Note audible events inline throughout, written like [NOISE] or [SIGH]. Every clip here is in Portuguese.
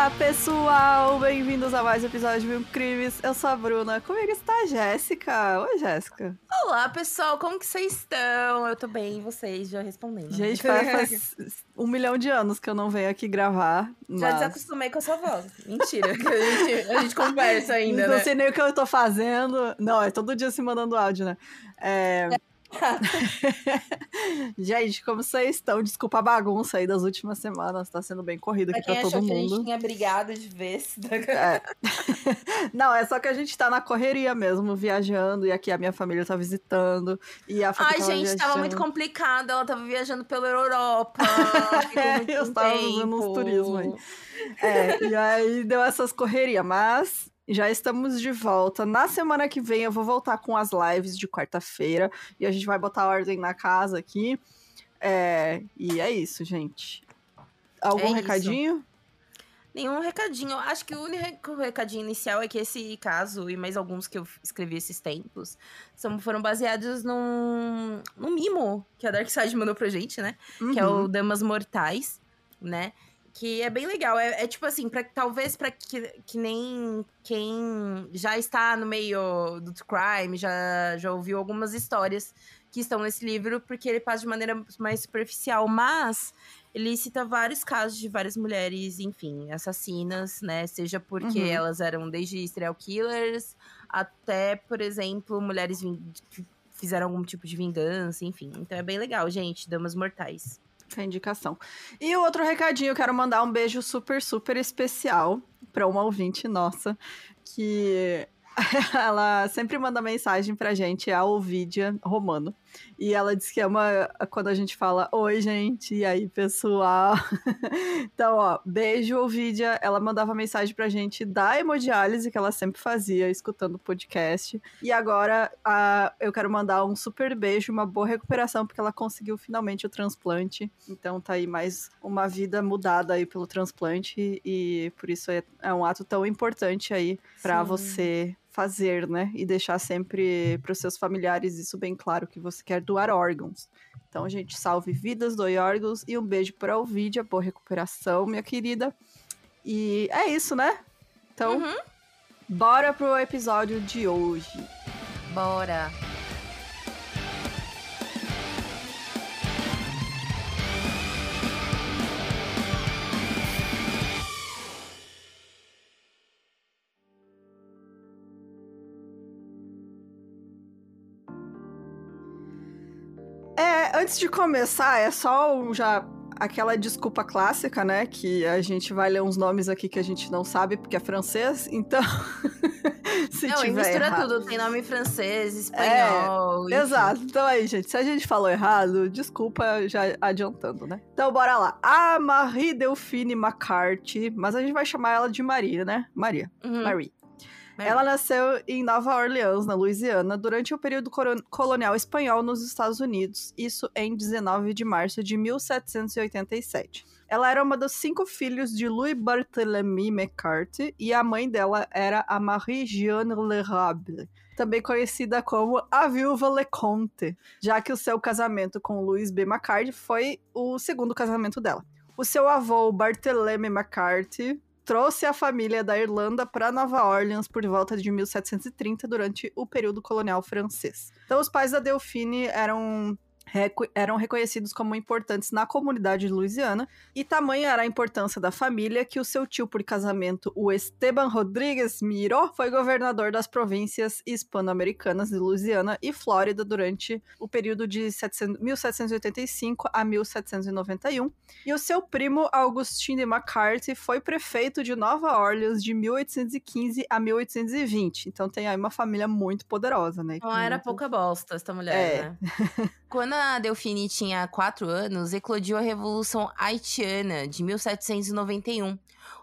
Olá, pessoal! Bem-vindos a mais um episódio de Mil Crimes. Eu sou a Bruna. Comigo está a Jéssica. Oi, Jéssica. Olá, pessoal. Como que vocês estão? Eu tô bem, vocês já respondendo. Gente, [LAUGHS] faz um milhão de anos que eu não venho aqui gravar. Mas... Já desacostumei com a sua voz. Mentira, que [LAUGHS] a gente, a gente conversa ainda, Não né? sei nem o que eu tô fazendo. Não, é todo dia se mandando áudio, né? É... [LAUGHS] gente, como vocês estão? Desculpa a bagunça aí das últimas semanas. Tá sendo bem corrido aqui Pra pra todo achou que a mundo. gente tinha brigado de vez. [LAUGHS] É. [LAUGHS] Não, é só que a gente tá na correria mesmo, viajando, e aqui a minha família tá visitando. E a Ai, gente, tava muito viajando. complicado. Ela tava viajando pela Europa. É, eu tava fazendo uns turismo aí. É, e aí deu essas correrias, mas já estamos de volta. Na semana que vem eu vou voltar com as lives de quarta-feira e a gente vai botar ordem na casa aqui. É, e é isso, gente. Algum É isso. recadinho? Nenhum recadinho. Acho que o único recadinho inicial é que esse caso e mais alguns que eu escrevi esses tempos são, foram baseados num, num mimo que a Darkseid mandou pra gente, né? Que é Uhum. o Damas Mortais, né? Que é bem legal. É, é tipo assim, pra, talvez pra que, que nem quem já está no meio do crime, já, já ouviu algumas histórias que estão nesse livro, porque ele passa de maneira mais superficial, mas ele cita vários casos de várias mulheres, enfim, assassinas, né? Seja porque Uhum. elas eram desde serial killers até, por exemplo, mulheres que fizeram algum tipo de vingança, enfim. Então é bem legal, gente. Damas Mortais. A indicação. E o outro recadinho, eu quero mandar um beijo super, super especial para uma ouvinte nossa, que [LAUGHS] ela sempre manda mensagem pra gente, é a Ovidia Romano. E ela diz que ama quando a gente fala, oi, gente, e aí, pessoal? [LAUGHS] então, ó, beijo, Ovidia. Ela mandava mensagem pra gente da hemodiálise que ela sempre fazia, escutando o podcast. E agora a- eu quero mandar um super beijo, uma boa recuperação, porque ela conseguiu finalmente o transplante. Então tá aí mais uma vida mudada aí pelo transplante. E por isso é, é um ato tão importante aí pra Sim. você fazer, né? E deixar sempre pros seus familiares isso bem claro que você quer doar órgãos. Então, gente, salve vidas, doe órgãos e um beijo pra Ovidia, boa recuperação, minha querida. E é isso, né? Então, Uhum. bora pro episódio de hoje. Bora. Antes de começar, é só já aquela desculpa clássica, né? Que a gente vai ler uns nomes aqui que a gente não sabe porque é francês, então. [LAUGHS] se Não, e tiver mistura errado. tudo. Tem nome francês, espanhol. enfim. Exato. Então aí, gente, se a gente falou errado, desculpa já adiantando, né? Então bora lá. A Marie Delphine McCarthy, mas a gente vai chamar ela de Maria, né? Maria. Uhum. Marie. Marie. Ela nasceu em Nova Orleans, na Louisiana, durante o período colonial espanhol nos Estados Unidos, isso em 19 de março de 1787. Ela era uma dos cinco filhos de Louis Barthélemy McCarthy e a mãe dela era a Marie-Jeanne L'Érable, também conhecida como a Viúva Leconte, já que o seu casamento com Louis B. McCarthy foi o segundo casamento dela. O seu avô, Barthélemy McCarthy, trouxe a família da Irlanda para Nova Orleans por volta de 1730, durante o período colonial francês. Então, os pais da Delphine eram, eram reconhecidos como importantes na comunidade de Louisiana, e tamanha era a importância da família que o seu tio por casamento, o Esteban Rodrigues Miro, foi governador das províncias hispano-americanas de Louisiana e Flórida durante o período de 700 1785 a 1791. E o seu primo, Augustin de McCarthy, foi prefeito de Nova Orleans de 1815 a 1820. Então tem aí uma família muito poderosa, né? Não era pouca bosta essa mulher, É. né? [LAUGHS] Quando a Delfine tinha quatro anos, eclodiu a Revolução Haitiana de 1791.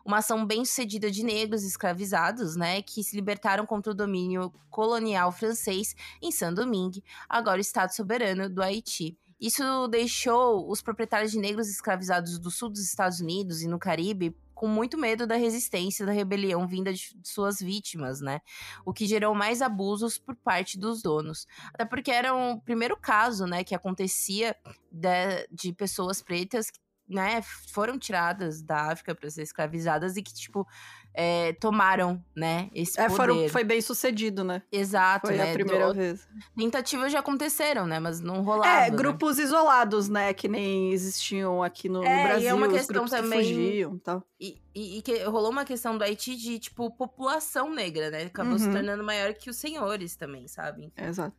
Uma ação bem sucedida de negros escravizados, né, que se libertaram contra o domínio colonial francês em Saint-Domingue, agora Estado soberano do Haiti. Isso deixou os proprietários de negros escravizados do sul dos Estados Unidos e no Caribe com muito medo da resistência da rebelião vinda de suas vítimas, né? O que gerou mais abusos por parte dos donos. Até porque era o primeiro caso, né, que acontecia de, de pessoas pretas né, foram tiradas da África para ser escravizadas e que, tipo, é, tomaram, né, esse é, poder. Foram, foi bem sucedido, né? Exato, foi né? a primeira vez. Tentativas já aconteceram, né? Mas não rolava. É, né? grupos isolados, né? Que nem existiam aqui no, é, no Brasil. E é uma questão também. Que fugiam e tal. E, e, e, que rolou uma questão do Haiti de, tipo, população negra, né? Acabou uhum. se tornando maior que os senhores também, sabe? Exato.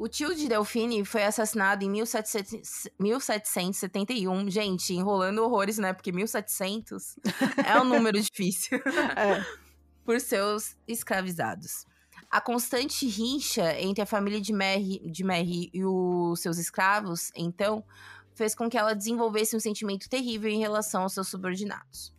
O tio de Delfine foi assassinado em 1700, 1771. Gente, enrolando horrores, né? Porque 1700 [LAUGHS] é um número difícil. É. Por seus escravizados. A constante rincha entre a família de Mary, de Mary e os seus escravos, então, fez com que ela desenvolvesse um sentimento terrível em relação aos seus subordinados.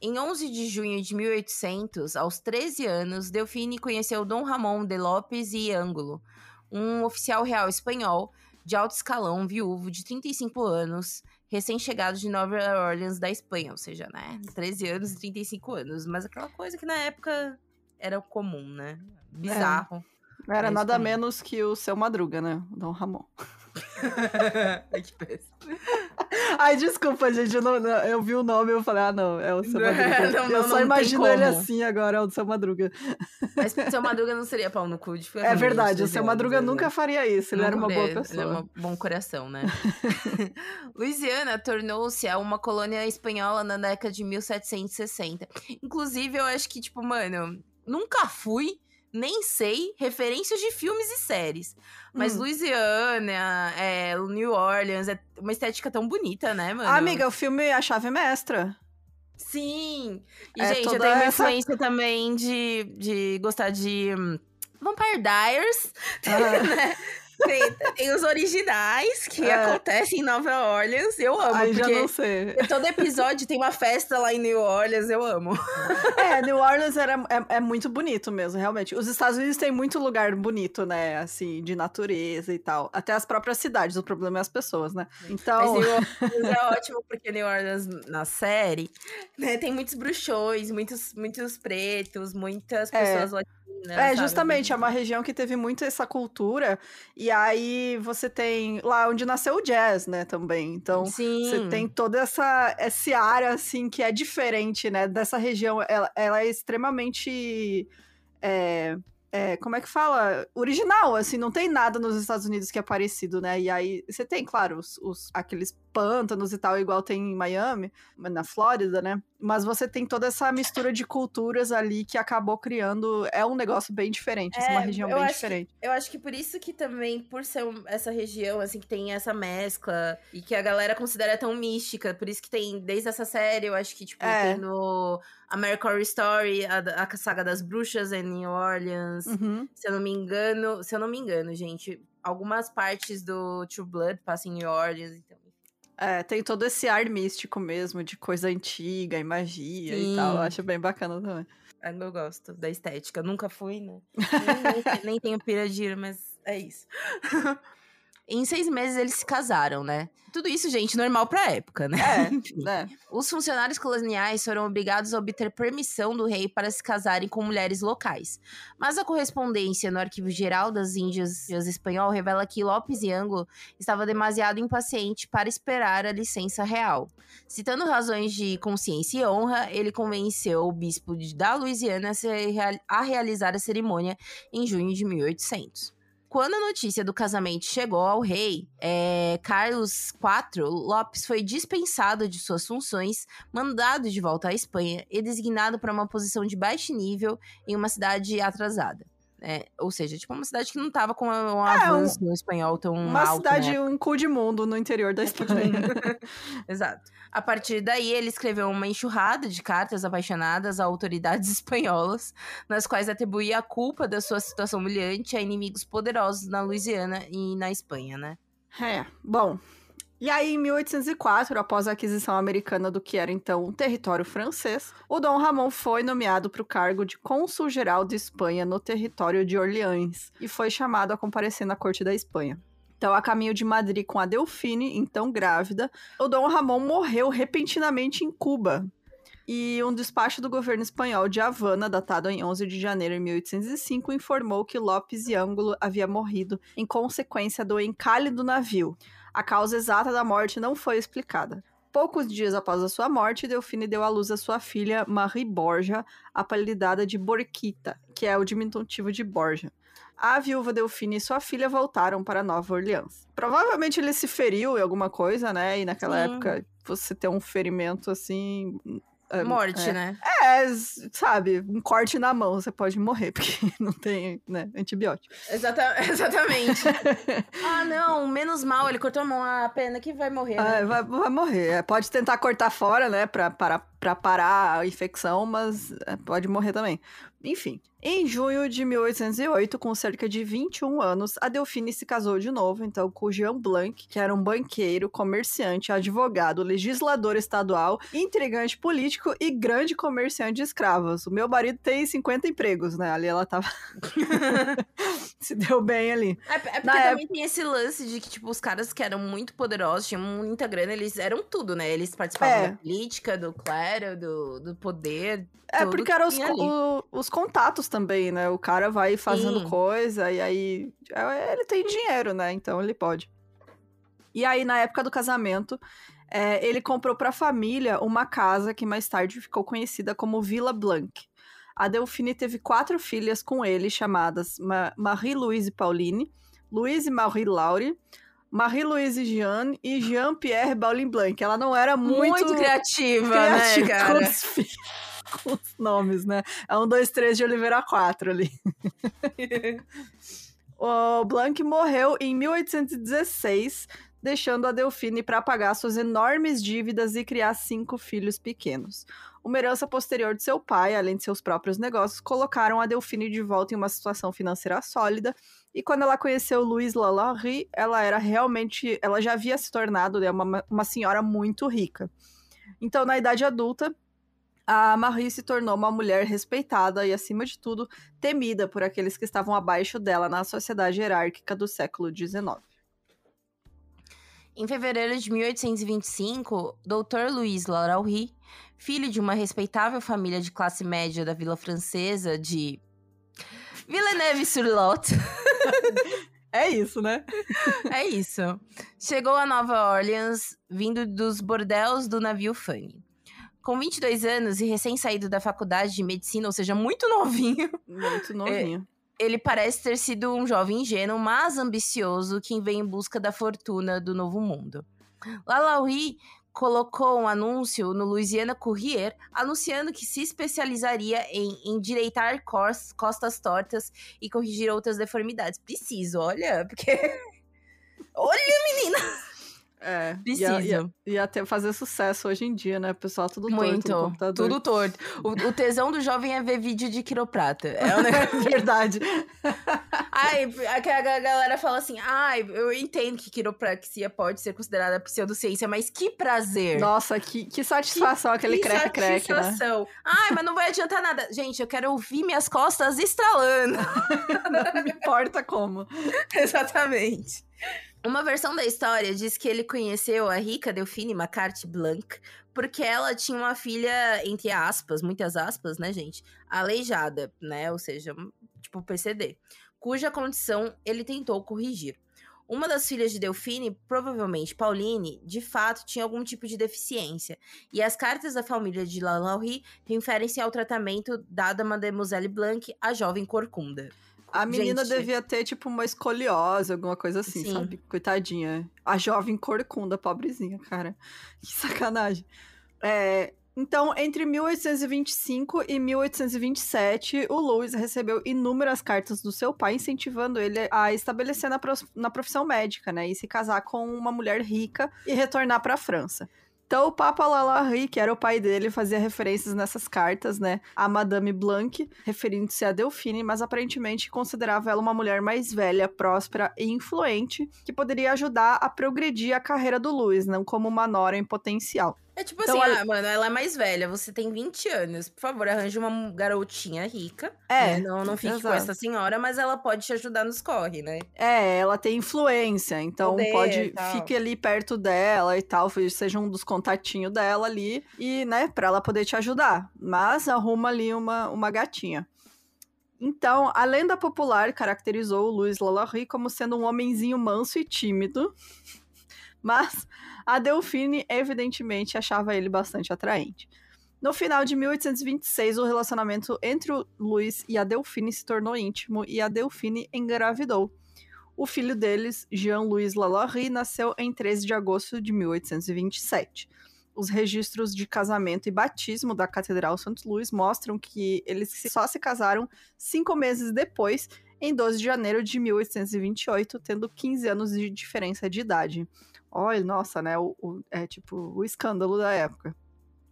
Em 11 de junho de 1800, aos 13 anos, Delfine conheceu Dom Ramon de Lopes e Ângulo, um oficial real espanhol de alto escalão, viúvo, de 35 anos, recém-chegado de Nova Orleans da Espanha, ou seja, né, 13 anos e 35 anos, mas aquela coisa que na época era comum, né? Bizarro. É. Era nada menos que o seu Madruga, né? O Dom Ramon. [LAUGHS] [LAUGHS] Ai, que péssimo. Ai, desculpa, gente. Eu, não, eu, vi o nome e eu falei, ah, não, é o seu [LAUGHS] Madruga. não, eu só imagino ele assim agora, é o seu Madruga. Mas o seu Madruga não seria pau no cu É verdade, o seu Madruga nunca faria isso. Ele não, era uma boa pessoa. Ele é um bom coração, né? [LAUGHS] Louisiana tornou-se uma colônia espanhola na década de 1760. Inclusive, eu acho que, tipo, mano, nunca fui nem sei referências de filmes e séries. Mas hum. Louisiana, é, New Orleans, é uma estética tão bonita, né, mano? Ah, amiga, o filme A Chave Mestra. Sim! E, é gente, eu tenho uma essa... influência também de, de gostar de hum, Vampire Diaries, [LAUGHS] né? Tem, tem, os originais que é. acontecem em Nova Orleans. Eu amo. Ai, já não sei. Todo episódio tem uma festa lá em New Orleans. Eu amo. [LAUGHS] É, New Orleans era, é, é muito bonito mesmo, realmente. Os Estados Unidos têm muito lugar bonito, né? Assim, de natureza e tal. Até as próprias cidades. O problema é as pessoas, né? Então. Mas New [LAUGHS] Orleans é ótimo porque New Orleans, na série, né, tem muitos bruxões, muitos, muitos pretos, muitas é. pessoas é. Né, é, justamente, é uma região que teve muito essa cultura. E aí você tem lá onde nasceu o jazz, né, também. Então, Sim. você tem toda essa, essa área, assim, que é diferente, né, dessa região. Ela, ela é extremamente. É, é, como é que fala? Original, assim, não tem nada nos Estados Unidos que é parecido, né? E aí você tem, claro, os, os, aqueles pântanos e tal, igual tem em Miami, na Flórida, né? Mas você tem toda essa mistura de culturas ali que acabou criando. É um negócio bem diferente, assim, é, uma região bem diferente. Que, eu acho que por isso que também, por ser essa região, assim, que tem essa mescla e que a galera considera tão mística, por isso que tem, desde essa série, eu acho que, tipo, é. tem no American Horror Story, a, a saga das bruxas em New Orleans. Uhum. Se eu não me engano, se eu não me engano, gente, algumas partes do True Blood passam em New Orleans, então. É, tem todo esse ar místico mesmo, de coisa antiga e magia Sim. e tal. Eu acho bem bacana também. Eu gosto da estética. Nunca fui, né? [LAUGHS] nem, nem, nem tenho pira de ir, mas é isso. [LAUGHS] Em seis meses eles se casaram, né? Tudo isso, gente, normal pra época, né? É, [LAUGHS] é. Os funcionários coloniais foram obrigados a obter permissão do rei para se casarem com mulheres locais. Mas a correspondência no Arquivo Geral das Índias Espanhol revela que Lopes e Ângulo estava demasiado impaciente para esperar a licença real. Citando razões de consciência e honra, ele convenceu o bispo da Louisiana a realizar a cerimônia em junho de 1800. Quando a notícia do casamento chegou ao rei, é, Carlos IV Lopes foi dispensado de suas funções, mandado de volta à Espanha e designado para uma posição de baixo nível em uma cidade atrasada. É, ou seja, tipo, uma cidade que não tava com um é, avanço um, no espanhol tão uma alto. Uma cidade, né? um cu de mundo no interior da Espanha. [LAUGHS] [LAUGHS] Exato. A partir daí, ele escreveu uma enxurrada de cartas apaixonadas a autoridades [LAUGHS] espanholas, nas quais atribuía a culpa da sua situação humilhante a inimigos poderosos na Louisiana e na Espanha, né? É, bom, e aí, em 1804, após a aquisição americana do que era então um território francês, o Dom Ramon foi nomeado para o cargo de cônsul-geral de Espanha no território de Orleans e foi chamado a comparecer na corte da Espanha. Então, a caminho de Madrid com a Delfine, então grávida, o Dom Ramon morreu repentinamente em Cuba. E um despacho do governo espanhol de Havana, datado em 11 de janeiro de 1805, informou que Lopes e Ângulo havia morrido em consequência do encalhe do navio. A causa exata da morte não foi explicada. Poucos dias após a sua morte, Delfine deu à luz a sua filha Marie Borja, apelidada de Borquita, que é o diminutivo de Borja. A viúva Delfine e sua filha voltaram para Nova Orleans. Provavelmente ele se feriu em alguma coisa, né? E naquela Sim. época, você ter um ferimento assim Morte, é, né? É, sabe, um corte na mão, você pode morrer, [LAUGHS] porque não tem, né, antibiótico. Exata [LAUGHS] exatamente. [LAUGHS] ah, não, menos mal, ele cortou a mão, a pena que vai morrer, né? É, vai, vai morrer. É, pode tentar cortar fora, né, pra, para, pra parar a infecção, mas é, pode morrer também. Enfim, em junho de 1808, com cerca de 21 anos, a Delfine se casou de novo, então, com Jean Blanc, que era um banqueiro, comerciante, advogado, legislador estadual, intrigante político e grande comerciante de escravos. O meu marido tem 50 empregos, né? Ali ela tava. [LAUGHS] se deu bem ali. É, é porque Na também época... tem esse lance de que, tipo, os caras que eram muito poderosos, tinham muita grana, eles eram tudo, né? Eles participavam é. da política, do clero, do, do poder. É, porque eram os, o, os contatos também, né? O cara vai fazendo Sim. coisa e aí é, ele tem dinheiro, né? Então ele pode. E aí, na época do casamento, é, ele comprou para a família uma casa que mais tarde ficou conhecida como Villa Blanc. A Delphine teve quatro filhas com ele, chamadas Marie-Louise Pauline, Louise Marie Laure, Marie-Louise Jeanne e Jean-Pierre Baulin Blanc. Ela não era muito, muito criativa, né, criativa, né, cara? Com os nomes, né? É um, dois, três de Oliveira 4 ali. [LAUGHS] o Blanc morreu em 1816, deixando a Delfine para pagar suas enormes dívidas e criar cinco filhos pequenos. Uma herança posterior de seu pai, além de seus próprios negócios, colocaram a Delfine de volta em uma situação financeira sólida. E quando ela conheceu Louis Lalaurie, ela era realmente, ela já havia se tornado né, uma, uma senhora muito rica. Então, na idade adulta, a Marie se tornou uma mulher respeitada e, acima de tudo, temida por aqueles que estavam abaixo dela na sociedade hierárquica do século XIX. Em fevereiro de 1825, Dr. Louis Lauraurie, filho de uma respeitável família de classe média da vila francesa de Villeneuve-sur-Lot. [LAUGHS] É isso, né? é isso. Chegou a Nova Orleans vindo dos bordéis do navio Fanny. Com 22 anos e recém-saído da faculdade de medicina, ou seja, muito [LAUGHS] novinho. Muito novinho. É, ele parece ter sido um jovem ingênuo, mas ambicioso, que vem em busca da fortuna do novo mundo. Lalaui colocou um anúncio no Louisiana Courier anunciando que se especializaria em endireitar costas tortas e corrigir outras deformidades. Preciso, olha, porque. [LAUGHS] olha, menina! É, Preciso. Ia, ia, até fazer sucesso hoje em dia, né? O pessoal tudo Muito, torto no computador. Tudo torto. O, o, tesão do jovem é ver vídeo de quiroprata. É um negócio... [LAUGHS] Verdade. [LAUGHS] Ai, a, a, galera fala assim, ai, eu entendo que quiropraxia pode ser considerada pseudociência, mas que prazer. Nossa, que, que satisfação que, aquele creque-creque, né? satisfação. Ai, mas não vai adiantar nada. Gente, eu quero ouvir minhas costas estralando. [LAUGHS] não me importa como. Exatamente. Uma versão da história diz que ele conheceu a rica Delphine McCarthy Blanc porque ela tinha uma filha, entre aspas, muitas aspas, né, gente? Aleijada, né? Ou seja, tipo PCD, cuja condição ele tentou corrigir. Uma das filhas de Delphine, provavelmente Pauline, de fato tinha algum tipo de deficiência, e as cartas da família de Lalaurie referem-se ao tratamento dado a Mademoiselle Blanc, a jovem corcunda. A menina Gente. devia ter, tipo, uma escoliose, alguma coisa assim, Sim. sabe? Coitadinha. A jovem corcunda, pobrezinha, cara. [LAUGHS] Que sacanagem. É, então, entre 1825 e 1827, o Louis recebeu inúmeras cartas do seu pai incentivando ele a estabelecer na, na profissão médica, né? E se casar com uma mulher rica e retornar para a França. Então, o Papa Lalaurie, que era o pai dele, fazia referências nessas cartas, né, a Madame Blanc, referindo-se a Delphine, mas aparentemente considerava ela uma mulher mais velha, próspera e influente, que poderia ajudar a progredir a carreira do Louis, não como uma nora em potencial. É tipo então, assim, ela... ah, mano, ela é mais velha, você tem 20 anos. Por favor, arranje uma garotinha rica. É. Né? Não, não fique exato. com essa senhora, mas ela pode te ajudar nos corre, né? É, ela tem influência, então Poder, pode. Fique ali perto dela e tal, seja um dos contatinhos dela ali. E, né, pra ela poder te ajudar. Mas arruma ali uma, uma gatinha. Então, a lenda popular caracterizou o Luiz Lalaurie como sendo um homenzinho manso e tímido [LAUGHS] Mas a Delfine, evidentemente, achava ele bastante atraente. No final de 1826, o relacionamento entre o Luiz e a Delfine se tornou íntimo e a Delfine engravidou. O filho deles, Jean-Louis Lalaurie, nasceu em 13 de agosto de 1827. Os registros de casamento e batismo da Catedral Santos Luís mostram que eles só se casaram cinco meses depois, em 12 de janeiro de 1828, tendo 15 anos de diferença de idade. Olha, nossa, né? O, o, é tipo o escândalo da época.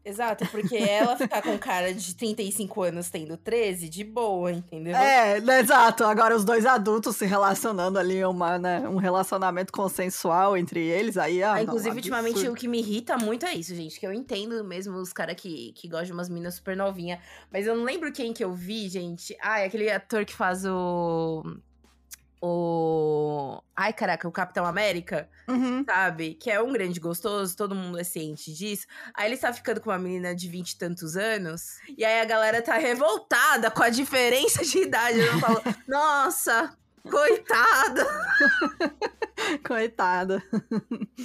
Exato, porque ela ficar com cara de 35 anos tendo 13, de boa, entendeu? É, né, exato. Agora os dois adultos se relacionando ali, uma, né, um relacionamento consensual entre eles, aí... Ah, ah inclusive, não, ultimamente, o que me irrita muito é isso, gente, que eu entendo mesmo os caras que, que gostam de umas minas super novinhas, mas eu não lembro quem que eu vi, gente. Ah, é aquele ator que faz o o. Ai, caraca, o Capitão América, uhum. sabe? Que é um grande gostoso, todo mundo é ciente disso. Aí ele tá ficando com uma menina de vinte e tantos anos. E aí a galera tá revoltada com a diferença de idade. Eu falo, [LAUGHS] nossa, coitada! [LAUGHS] Coitada.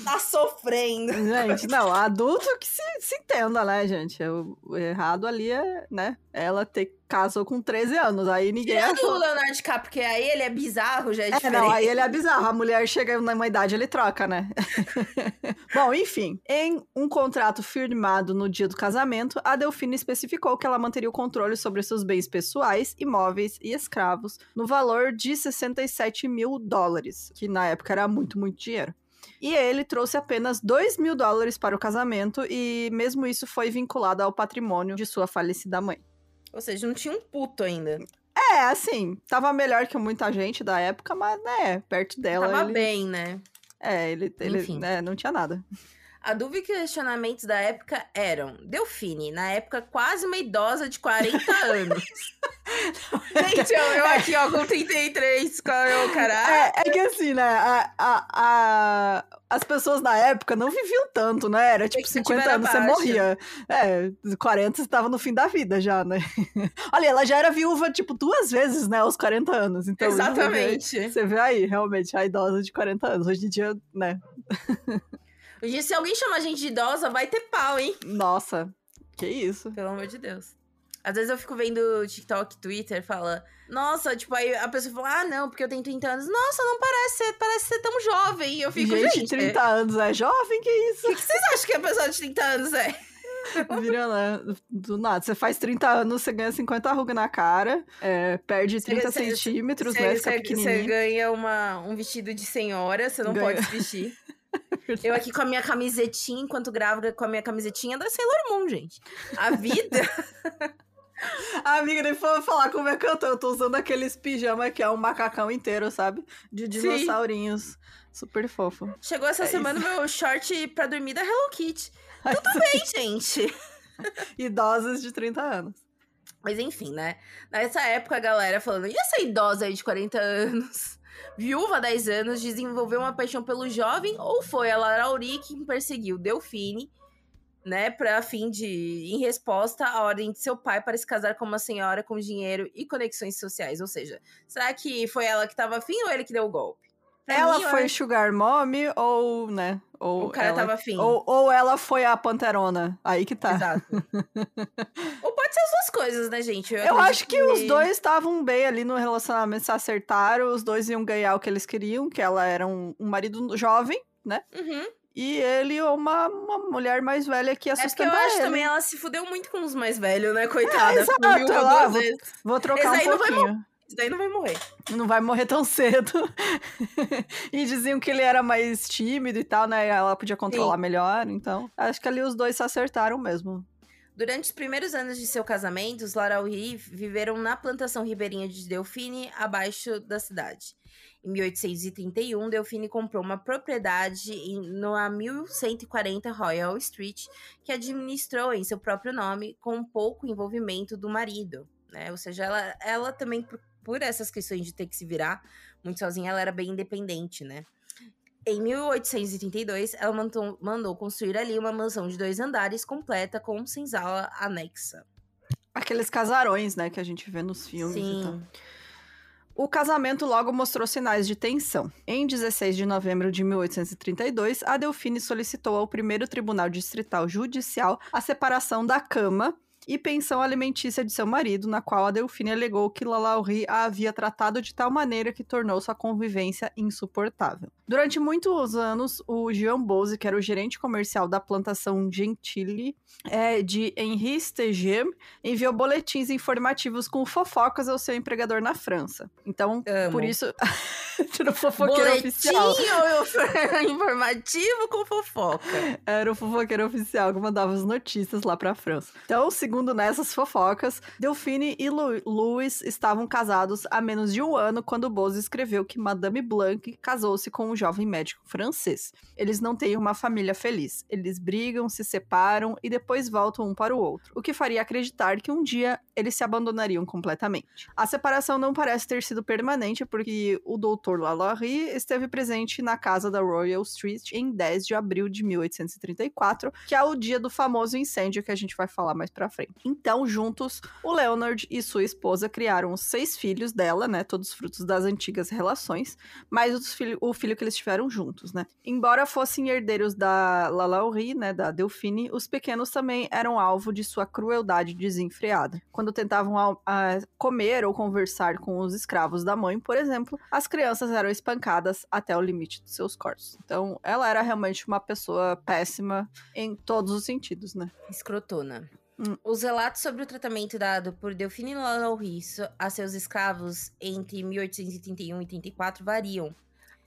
Tá sofrendo. Gente, não, adulto que se, se entenda, né, gente? O errado ali é, né, ela ter casou com 13 anos, aí ninguém Tirando o Leonardo DiCaprio, porque aí ele é bizarro, já é, é não, aí ele é bizarro, a mulher chega numa idade, ele troca, né? [LAUGHS] Bom, enfim, em um contrato firmado no dia do casamento, a Delfina especificou que ela manteria o controle sobre seus bens pessoais, imóveis e escravos, no valor de 67 mil dólares, que na época era muito, muito dinheiro. E ele trouxe apenas 2 mil dólares para o casamento, e mesmo isso foi vinculado ao patrimônio de sua falecida mãe. Ou seja, não tinha um puto ainda. É, assim, tava melhor que muita gente da época, mas, né, perto dela. Tava ele... bem, né? É, ele, ele Enfim. Né, não tinha nada. A dúvida e questionamentos da época eram: Delfine, na época quase uma idosa de 40 [LAUGHS] anos. Gente, eu, eu, aqui, ó, com 33, qual é o caralho? É, é que assim, né, a, a, a, as pessoas da época não viviam tanto, né? Era tipo 50 anos, baixa. você morria. É, 40 você estava no fim da vida já, né? [LAUGHS] Olha, ela já era viúva, tipo, duas vezes, né, aos 40 anos. Então, Exatamente. Você vê, você vê aí, realmente, a idosa de 40 anos. Hoje em dia, né? [LAUGHS] Hoje, se alguém chamar a gente de idosa, vai ter pau, hein? Nossa, que isso. Pelo amor de Deus. Às vezes eu fico vendo TikTok, Twitter, fala, nossa, tipo, aí a pessoa fala, ah, não, porque eu tenho 30 anos. Nossa, não parece ser, parece ser tão jovem. Eu fico, gente, gente 30 anos é jovem? Que isso? O que, que, vocês acham que a pessoa de 30 anos é? [LAUGHS] Vira lá, do nada. Você faz 30 anos, você ganha 50 rugas na cara, é, perde 30 cê, centímetros, cê, né? Você ganha uma, um vestido de senhora, você não ganha. pode se vestir. [LAUGHS] Eu aqui com a minha camisetinha, enquanto grávida, com a minha camisetinha da Sailor Moon, gente. A vida. [LAUGHS] Amiga, nem foi falar como é que eu tô. Eu tô usando aqueles pijama que é um macacão inteiro, sabe? De dinossaurinhos. Sim. Super fofo. Chegou essa é semana isso. meu short pra dormir da Hello Kitty. [LAUGHS] Tudo bem, gente. [LAUGHS] Idosos de 30 anos. Mas enfim, né? Nessa época, a galera falando, e essa idosa aí de 40 anos? Viúva há 10 anos, desenvolveu uma paixão pelo jovem ou foi a Lauri quem perseguiu Delfine né, para fim de em resposta à ordem de seu pai para se casar com uma senhora com dinheiro e conexões sociais, ou seja, será que foi ela que estava afim ou ele que deu o golpe? Pra ela mim, foi eu... sugar mommy ou, né, ou o cara ela... tava afim. Ou, ou ela foi a panterona, aí que tá. Exato. [LAUGHS] ou pode ser as duas coisas, né, gente? Eu, eu acho que, que, os dois estavam bem ali no relacionamento, se acertaram, os dois iam ganhar o que eles queriam, que ela era um, um marido jovem, né? Uhum e ele uma, uma mulher mais velha que sustentar É eu acho ele. também ela se fudeu muito com os mais velhos, né, coitada. É, exato, ela, vou, vou, trocar Esse um pouquinho. Isso daí não vai morrer. Não vai morrer tão cedo. [LAUGHS] e diziam que ele era mais tímido e tal, né? Ela podia controlar Sim. melhor, então. Acho que ali os dois se acertaram mesmo. Durante os primeiros anos de seu casamento, os Laraury viveram na plantação ribeirinha de Delfine, abaixo da cidade. Em 1831, Delfine comprou uma propriedade no 1140 Royal Street, que administrou em seu próprio nome, com pouco envolvimento do marido. Né? Ou seja, ela, ela também, por, por essas questões de ter que se virar muito sozinha, ela era bem independente, né? Em 1832, ela mandou, mandou construir ali uma mansão de dois andares completa com senzala anexa. Aqueles casarões, né, que a gente vê nos filmes Sim. O casamento logo mostrou sinais de tensão. Em 16 de novembro de 1832, a Delfine solicitou ao primeiro Tribunal Distrital Judicial a separação da cama e pensão alimentícia de seu marido, na qual a Delfine alegou que Lalaurie a havia tratado de tal maneira que tornou sua convivência insuportável. Durante muitos anos, o Jean Bose, que era o gerente comercial da plantação Gentili é, de Henri Stegem, enviou boletins informativos com fofocas ao seu empregador na França. Então, Amo. por isso, [LAUGHS] era o fofoqueiro oficial. Boletim [LAUGHS] informativo com fofoca. Era o fofoqueiro oficial que mandava as notícias lá pra França. Então, segundo nessas fofocas, Delphine e Lu Louis estavam casados há menos de um ano quando Bose escreveu que Madame Blanc casou-se com um jovem médico francês. Eles não têm uma família feliz. Eles brigam, se separam e depois voltam um para o outro, o que faria acreditar que um dia eles se abandonariam completamente. A separação não parece ter sido permanente porque o doutor Lalaurie esteve presente na casa da Royal Street em 10 de abril de 1834, que é o dia do famoso incêndio que a gente vai falar mais pra frente. Então, juntos, o Leonard e sua esposa criaram os seis filhos dela, né, todos frutos das antigas relações, mais filho, o filho que eles tiveram juntos, né. Embora fossem herdeiros da Lalaurie, né, da Delphine, os pequenos também eram alvo de sua crueldade desenfreada. Quando tentavam a, a comer ou conversar com os escravos da mãe, por exemplo, as crianças eram espancadas até o limite dos seus corpos. Então, ela era realmente uma pessoa péssima em todos os sentidos, né? Escrotona. Hum. Os relatos sobre o tratamento dado por Delphine Lalaurie a seus escravos entre 1831 e 34 variam.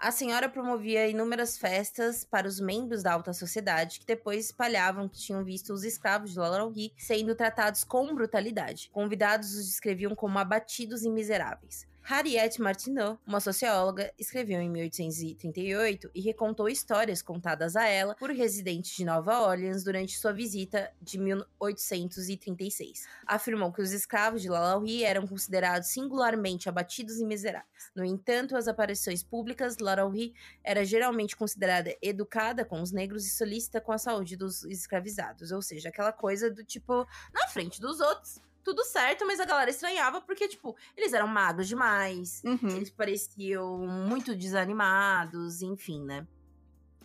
A senhora promovia inúmeras festas para os membros da alta sociedade, que depois espalhavam que tinham visto os escravos de Lalaurie sendo tratados com brutalidade. Convidados os descreviam como abatidos e miseráveis. Harriet Martineau, uma socióloga, escreveu em 1838 e recontou histórias contadas a ela por residentes de Nova Orleans durante sua visita de 1836. Afirmou que os escravos de Lalaurie eram considerados singularmente abatidos e miseráveis. No entanto, as aparições públicas, Lalaurie era geralmente considerada educada com os negros e solícita com a saúde dos escravizados, ou seja, aquela coisa do tipo, na frente dos outros, tudo certo, mas a galera estranhava porque, tipo, eles eram magros demais, Uhum. eles pareciam muito desanimados, enfim, né?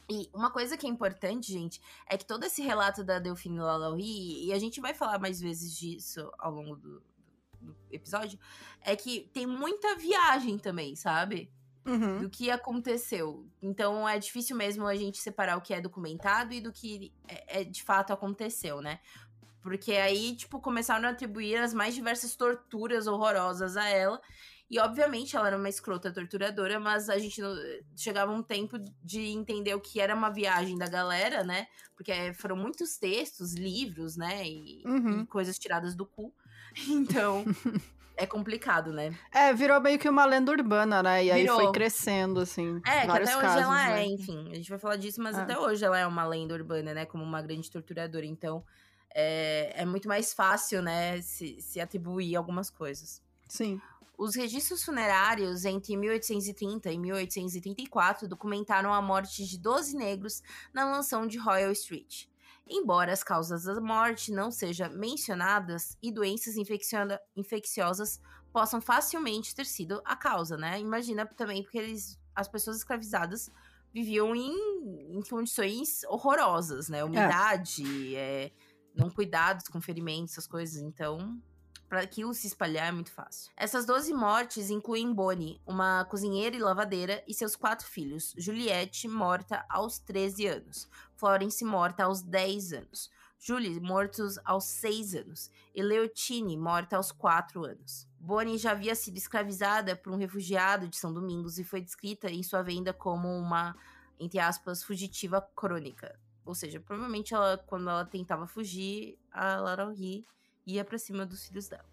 E uma coisa que é importante, gente, é que todo esse relato da Delphine Lalaurie, e a gente vai falar mais vezes disso ao longo do, do episódio, é que tem muita viagem também, sabe? Uhum. do que aconteceu. Então é difícil mesmo a gente separar o que é documentado e do que é, é de fato aconteceu, né? Porque aí, tipo, começaram a atribuir as mais diversas torturas horrorosas a ela. E, obviamente, ela era uma escrota torturadora, mas a gente não- chegava um tempo de entender o que era uma viagem da galera, né? Porque foram muitos textos, livros, né? E, Uhum. e coisas tiradas do cu. [LAUGHS] Então, é complicado, né? É, virou meio que uma lenda urbana, né? E aí Virou. foi crescendo, assim. É, que até hoje casos, ela né? é, enfim. A gente vai falar disso, mas Ah. até hoje ela é uma lenda urbana, né? Como uma grande torturadora. Então, é, é muito mais fácil, né? Se, se atribuir algumas coisas. Sim. Os registros funerários entre 1830 e 1834 documentaram a morte de 12 negros na mansão de Royal Street. Embora as causas da morte não sejam mencionadas e doenças infecciosas possam facilmente ter sido a causa, né? Imagina também porque eles, as pessoas escravizadas viviam em, em condições horrorosas, né? Umidade, é, não cuidados com ferimentos, essas coisas. Então, para aquilo se espalhar é muito fácil. Essas 12 mortes incluem Bonnie, uma cozinheira e lavadeira, e seus quatro filhos. Juliette, morta aos 13 anos. Florence, morta aos 10 anos. Julie, mortos aos 6 anos. E Leotine, morta aos 4 anos. Bonnie já havia sido escravizada por um refugiado de São Domingos e foi descrita em sua venda como uma, entre aspas, fugitiva crônica. Ou seja, provavelmente ela, quando ela tentava fugir, a Lara Ri ia pra cima dos filhos dela.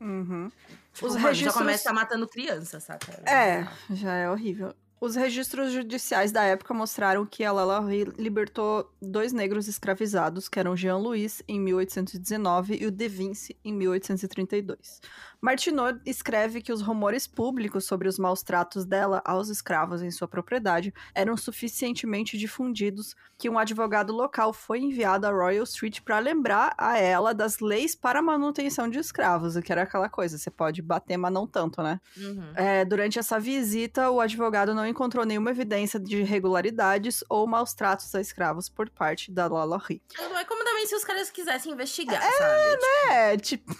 Uhum. Tipo, Os mano, registros- já começa matando criança, saca? É, já é horrível. Os registros judiciais da época mostraram que a Lalaurie libertou dois negros escravizados, que eram Jean Louis, em 1819, e o De Vinci, em 1832. Martineau escreve que os rumores públicos sobre os maus tratos dela aos escravos em sua propriedade eram suficientemente difundidos que um advogado local foi enviado a Royal Street para lembrar a ela das leis para a manutenção de escravos, que era aquela coisa, você pode bater, mas não tanto, né? Uhum. É, durante essa visita, o advogado não encontrou nenhuma evidência de irregularidades ou maus tratos a escravos por parte da Lalaurie. Não é como também se os caras quisessem investigar, sabe? Tipo, É, tipo,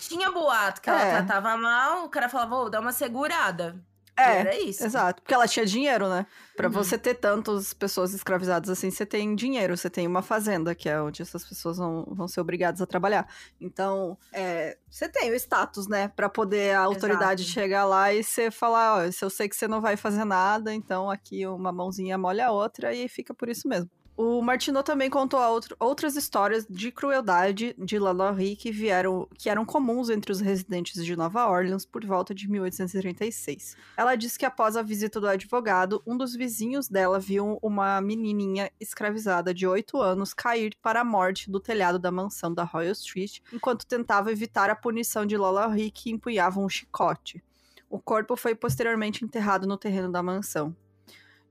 tinha boato que ela É. tratava mal, o cara falava, ô, dá uma segurada. É, era isso. Exato, porque ela tinha dinheiro, né? Pra Uhum. você ter tantas pessoas escravizadas assim, você tem dinheiro, você tem uma fazenda, que é onde essas pessoas vão, vão ser obrigadas a trabalhar. Então, é, você tem o status, né? Pra poder a autoridade Exato. chegar lá e você falar: ó, se eu sei que você não vai fazer nada, então aqui uma mãozinha molha a outra e fica por isso mesmo. O Martineau também contou outro- outras histórias de crueldade de Lalaurie que vieram, que eram comuns entre os residentes de Nova Orleans por volta de 1836. Ela disse que após a visita do advogado, um dos vizinhos dela viu uma menininha escravizada de 8 anos cair para a morte do telhado da mansão da Royal Street, enquanto tentava evitar a punição de Lalaurie que empunhava um chicote. O corpo foi posteriormente enterrado no terreno da mansão.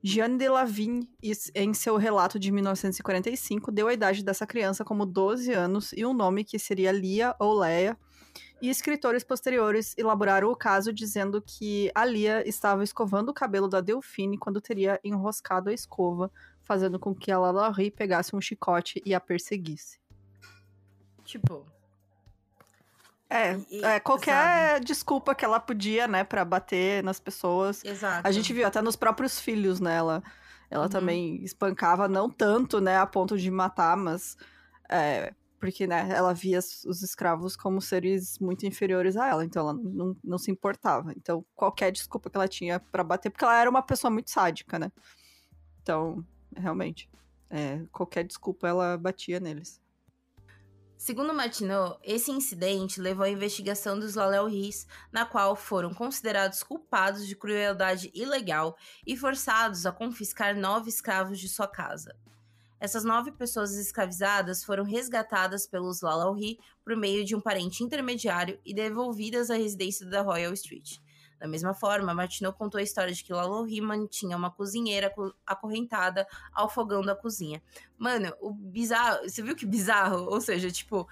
Jeanne de Lavigne, em seu relato de 1945, deu a idade dessa criança como 12 anos e um nome que seria Lia ou Leia. E escritores posteriores elaboraram o caso dizendo que a Lia estava escovando o cabelo da Delphine quando teria enroscado a escova, fazendo com que a Lalaurie pegasse um chicote e a perseguisse. Tipo, É, E- é, qualquer desculpa que ela podia, né, pra bater nas pessoas. exato. A gente viu até nos próprios filhos, né? Ela, Uhum. também espancava, não tanto, né, a ponto de matar, mas. é, porque, né, ela via os os escravos como seres muito inferiores a ela, então ela não, não se importava. Então, qualquer desculpa que ela tinha pra bater, porque ela era uma pessoa muito sádica, né? Então, realmente, é, qualquer desculpa ela batia neles. Segundo Martineau, esse incidente levou à investigação dos Lalauries, na qual foram considerados culpados de crueldade ilegal e forçados a confiscar nove escravos de sua casa. Essas nove pessoas escravizadas foram resgatadas pelos Lalaurie por meio de um parente intermediário e devolvidas à residência da Royal Street. Da mesma forma, Martineau contou a história de que Lalaurie mantinha uma cozinheira aco- acorrentada ao fogão da cozinha. Mano, o bizarro. Você viu que bizarro? Ou seja, tipo.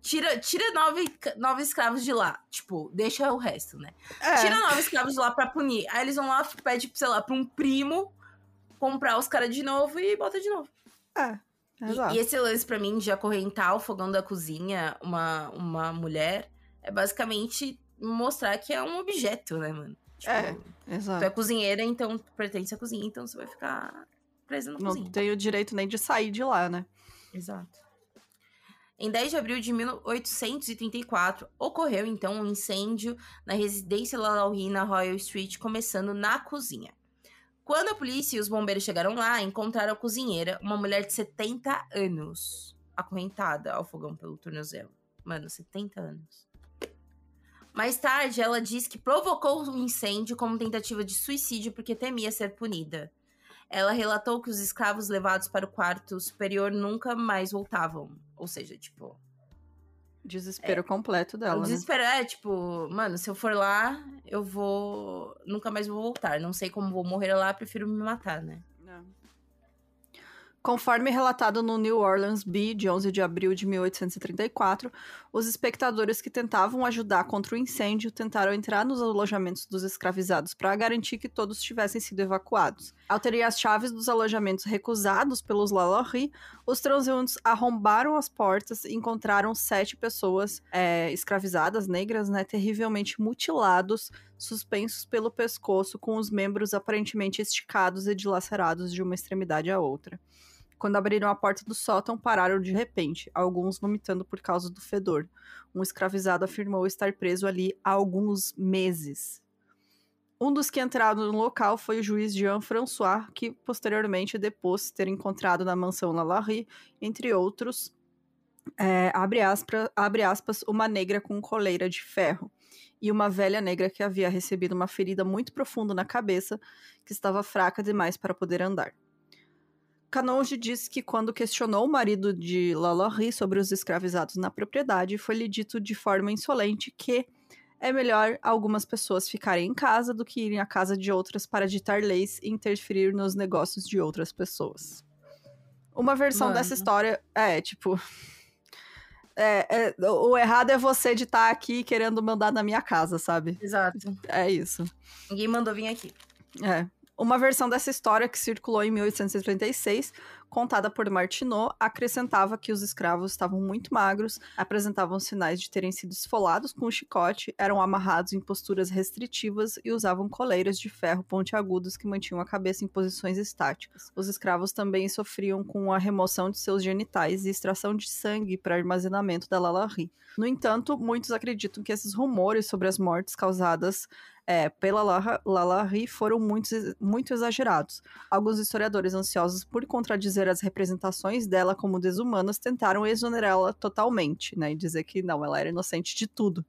Tira, tira nove, nove escravos de lá. Tipo, deixa o resto, né? É, Tira nove escravos de lá pra punir. Aí eles vão lá, pede, sei lá, pra um primo comprar os caras de novo e bota de novo. é, E-. E, esse lance pra mim de acorrentar o fogão da cozinha uma, uma mulher é basicamente mostrar que é um objeto, né, mano? Tipo, É, tu exato. é cozinheira, então tu pertence à cozinha, então você vai ficar presa na Não cozinha. tem o direito nem de sair de lá, né? Exato. Em 10 de abril de 1834, ocorreu então um incêndio na residência Lalaurie na Royal Street, começando na cozinha. Quando a polícia e os bombeiros chegaram lá, encontraram a cozinheira, uma mulher de 70 anos, acorrentada ao fogão pelo tornozelo. Mano, 70 anos. Mais tarde, ela disse que provocou o incêndio como tentativa de suicídio porque temia ser punida. Ela relatou que os escravos levados para o quarto superior nunca mais voltavam. Ou seja, tipo, Desespero completo o dela, né? desespero é tipo, mano, se eu for lá, eu vou. Nunca mais vou voltar. Não sei como vou morrer lá, prefiro me matar, né? Conforme relatado no New Orleans Bee, de 11 de abril de 1834, os espectadores que tentavam ajudar contra o incêndio tentaram entrar nos alojamentos dos escravizados para garantir que todos tivessem sido evacuados. Ao terem as chaves dos alojamentos recusados pelos Lalaurie, os transeuntes arrombaram as portas e encontraram sete pessoas é, escravizadas, negras, né, terrivelmente mutilados, suspensos pelo pescoço, com os membros aparentemente esticados e dilacerados de uma extremidade à outra. Quando abriram a porta do sótão, pararam de repente, alguns vomitando por causa do fedor. Um escravizado afirmou estar preso ali há alguns meses. Um dos que entraram no local foi o juiz Jean François, que posteriormente depôs ter encontrado na mansão Lalaurie, entre outros, é, abre, aspas, abre aspas, uma negra com coleira de ferro. e uma velha negra que havia recebido uma ferida muito profunda na cabeça, que estava fraca demais para poder andar. Canonge disse que quando questionou o marido de Lalaurie sobre os escravizados na propriedade, foi-lhe dito de forma insolente que é melhor algumas pessoas ficarem em casa do que irem à casa de outras para ditar leis e interferir nos negócios de outras pessoas. Uma versão Mano. dessa história é, tipo. É, é, o errado é você de estar aqui querendo mandar na minha casa, sabe? Exato. É isso. Ninguém mandou vir aqui. É. Uma versão dessa história que circulou em 1836, contada por Martineau, acrescentava que os escravos estavam muito magros, apresentavam sinais de terem sido esfolados com um chicote, eram amarrados em posturas restritivas e usavam coleiras de ferro pontiagudos que mantinham a cabeça em posições estáticas. Os escravos também sofriam com a remoção de seus genitais e extração de sangue para armazenamento da Lalaurie. No entanto, muitos acreditam que esses rumores sobre as mortes causadas é, pela Lalaurie foram muito, muito exagerados. Alguns historiadores ansiosos por contradizer as representações dela como desumanas tentaram exonerá-la totalmente, né? E dizer que não, ela era inocente de tudo.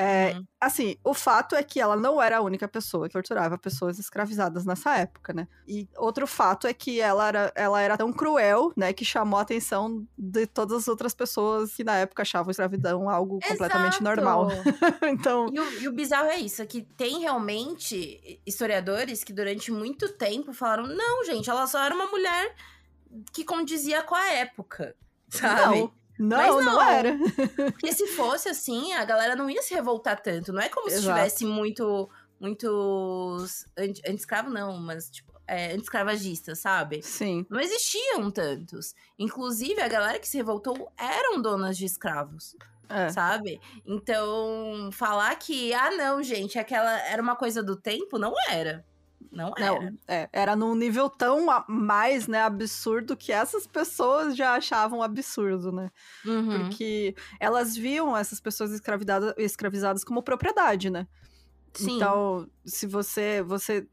É, Uhum. Assim, o fato é que ela não era a única pessoa que torturava pessoas escravizadas nessa época, né? E outro fato é que ela era, ela era tão cruel, né, que chamou a atenção de todas as outras pessoas que na época achavam escravidão algo completamente Exato. normal. [LAUGHS] então, E o, e o bizarro é isso, é que tem realmente historiadores que durante muito tempo falaram, não, gente, ela só era uma mulher que condizia com a época, sabe? não. Não, Mas não, não. era. Porque se fosse assim, a galera não ia se revoltar tanto. Não é como se Exato. tivesse muito, muitos anti- anti-escravo, não, mas tipo, é, anti-escravagistas, sabe? Sim. Não existiam tantos. Inclusive, a galera que se revoltou eram donas de escravos, É. sabe? Então, falar que, ah, não, gente, aquela era uma coisa do tempo, não era. Não era. Não, é, era num nível tão a mais, né, absurdo que essas pessoas já achavam absurdo, né? Uhum. Porque elas viam essas pessoas escravizadas, escravizadas como propriedade, né? Sim. Então, se você você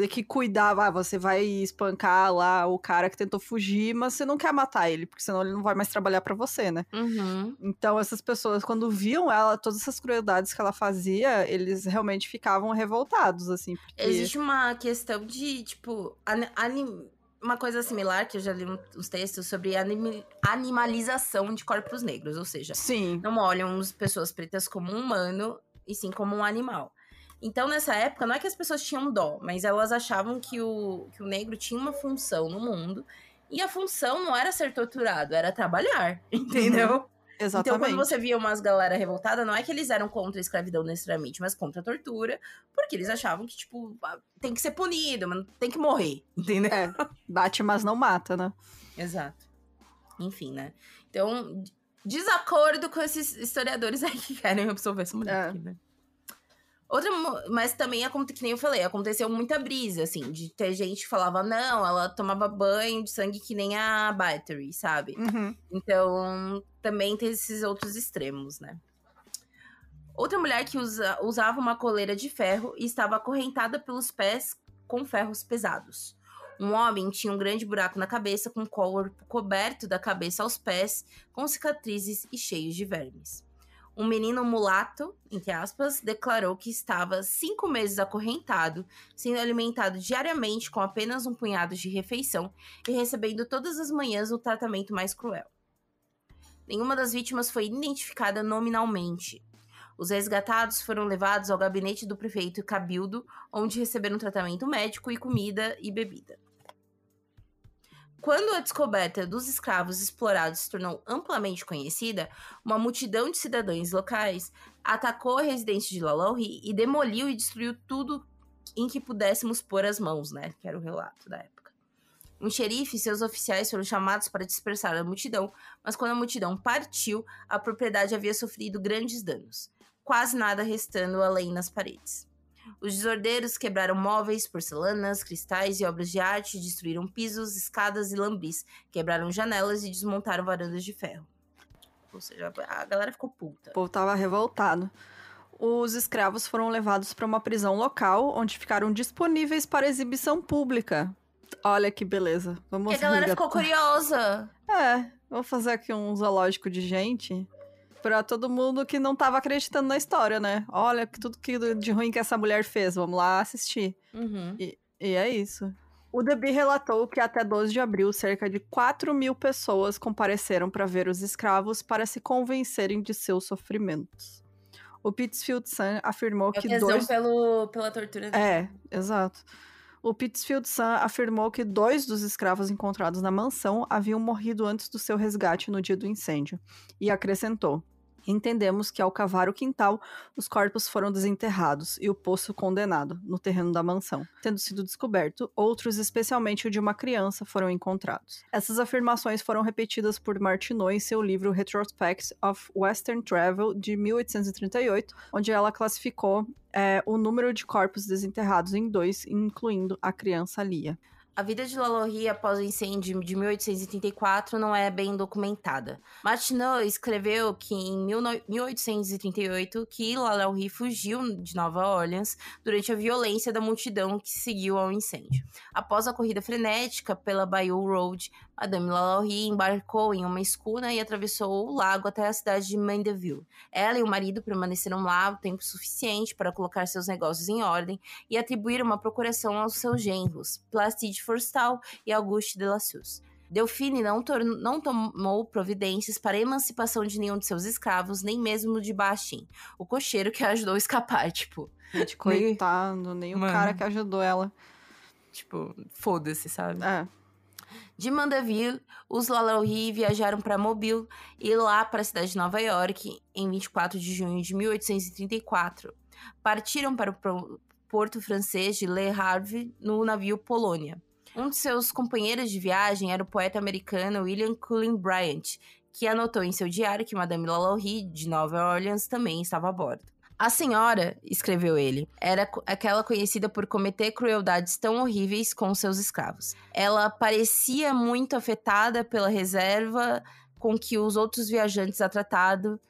ter que cuidar, ah, você vai espancar lá o cara que tentou fugir, mas você não quer matar ele, porque senão ele não vai mais trabalhar pra você, né? Uhum. Então, essas pessoas, quando viam ela, todas essas crueldades que ela fazia, eles realmente ficavam revoltados, assim. Porque... Existe uma questão de, tipo, ani- ani- uma coisa similar que eu já li uns textos sobre animi- animalização de corpos negros, ou seja, Sim. não olham as pessoas pretas como um humano e sim como um animal. Então, nessa época, não é que as pessoas tinham dó, mas elas achavam que o, que o negro tinha uma função no mundo. E a função não era ser torturado, era trabalhar, [LAUGHS] entendeu? Então, Exatamente. quando você via umas galera revoltada, não é que eles eram contra a escravidão necessariamente, mas contra a tortura, porque eles achavam que, tipo, ah, tem que ser punido, mas tem que morrer, [LAUGHS] entendeu? É, bate, mas não mata, né? Exato. Enfim, né? Então, desacordo com esses historiadores aí que querem absolver essa mulher É. aqui, né? Outra, mas também, que nem eu falei, aconteceu muita brisa, assim, de ter gente que falava, não, ela tomava banho de sangue que nem a Battery, sabe? Uhum. Então, também tem esses outros extremos, né? Outra mulher que usa- usava uma coleira de ferro e estava acorrentada pelos pés com ferros pesados. Um homem tinha um grande buraco na cabeça, com o corpo coberto da cabeça aos pés, com cicatrizes e cheios de vermes. Um menino mulato, entre aspas, declarou que estava cinco meses acorrentado, sendo alimentado diariamente com apenas um punhado de refeição e recebendo todas as manhãs o tratamento mais cruel. Nenhuma das vítimas foi identificada nominalmente. Os resgatados foram levados ao gabinete do prefeito Cabildo, onde receberam tratamento médico e comida e bebida. Quando a descoberta dos escravos explorados se tornou amplamente conhecida, uma multidão de cidadãos locais atacou a residência de Lalaurie e demoliu e destruiu tudo em que pudéssemos pôr as mãos, né? Que era o relato da época. Um xerife e seus oficiais foram chamados para dispersar a multidão, mas quando a multidão partiu, a propriedade havia sofrido grandes danos, quase nada restando além nas paredes. Os desordeiros quebraram móveis, porcelanas, cristais e obras de arte, destruíram pisos, escadas e lambris, quebraram janelas e desmontaram varandas de ferro. Ou seja, a galera ficou puta. O povo tava revoltado. Os escravos foram levados para uma prisão local, onde ficaram disponíveis para exibição pública. Olha que beleza. Vamos E a galera ficou curiosa. É, vou fazer aqui um zoológico de gente. Pra todo mundo que não tava acreditando na história, né? Olha tudo que de ruim que essa mulher fez, vamos lá assistir. Uhum. E, e é isso. O DB relatou que até 12 de abril, cerca de 4 mil pessoas compareceram para ver os escravos para se convencerem de seus sofrimentos. O Pittsfield Sun afirmou É que dois... pelo, pela tortura. É, exato. O Pittsfield Sun afirmou que dois dos escravos encontrados na mansão haviam morrido antes do seu resgate no dia do incêndio. E acrescentou: Entendemos que ao cavar o quintal, os corpos foram desenterrados e o poço condenado no terreno da mansão. Tendo sido descoberto, outros, especialmente o de uma criança, foram encontrados. Essas afirmações foram repetidas por Martineau em seu livro Retrospect of Western Travel de 1838, onde ela classificou é, o número de corpos desenterrados em dois, incluindo a criança Lia. A vida de Lalaurie após o incêndio de 1834 não é bem documentada. Martineau escreveu que em 1838 que Lalaurie fugiu de Nova Orleans durante a violência da multidão que seguiu ao incêndio. Após a corrida frenética pela Bayou Road, Madame Lalaurie embarcou em uma escuna e atravessou o lago até a cidade de Mandeville. Ela e o marido permaneceram lá o tempo suficiente para colocar seus negócios em ordem e atribuir uma procuração aos seus genros, Placide Forstall e Auguste de Lassus. Delphine não, não, tomou providências para a emancipação de nenhum de seus escravos, nem mesmo de Bastin, o cocheiro que a ajudou a escapar, [LAUGHS] tipo. Gente, coitado, nem o cara que ajudou ela. Tipo, foda-se, sabe? É. De Mandeville, os Lalaurie viajaram para Mobile e lá para a cidade de Nova York em 24 de junho de 1834. Partiram para o porto francês de Le Havre no navio Polônia. Um de seus companheiros de viagem era o poeta americano William Cullen Bryant, que anotou em seu diário que Madame Lalaurie, de Nova Orleans, também estava a bordo. A senhora, escreveu ele, era aquela conhecida por cometer crueldades tão horríveis com seus escravos. Ela parecia muito afetada pela reserva com que os outros viajantes a, tratado,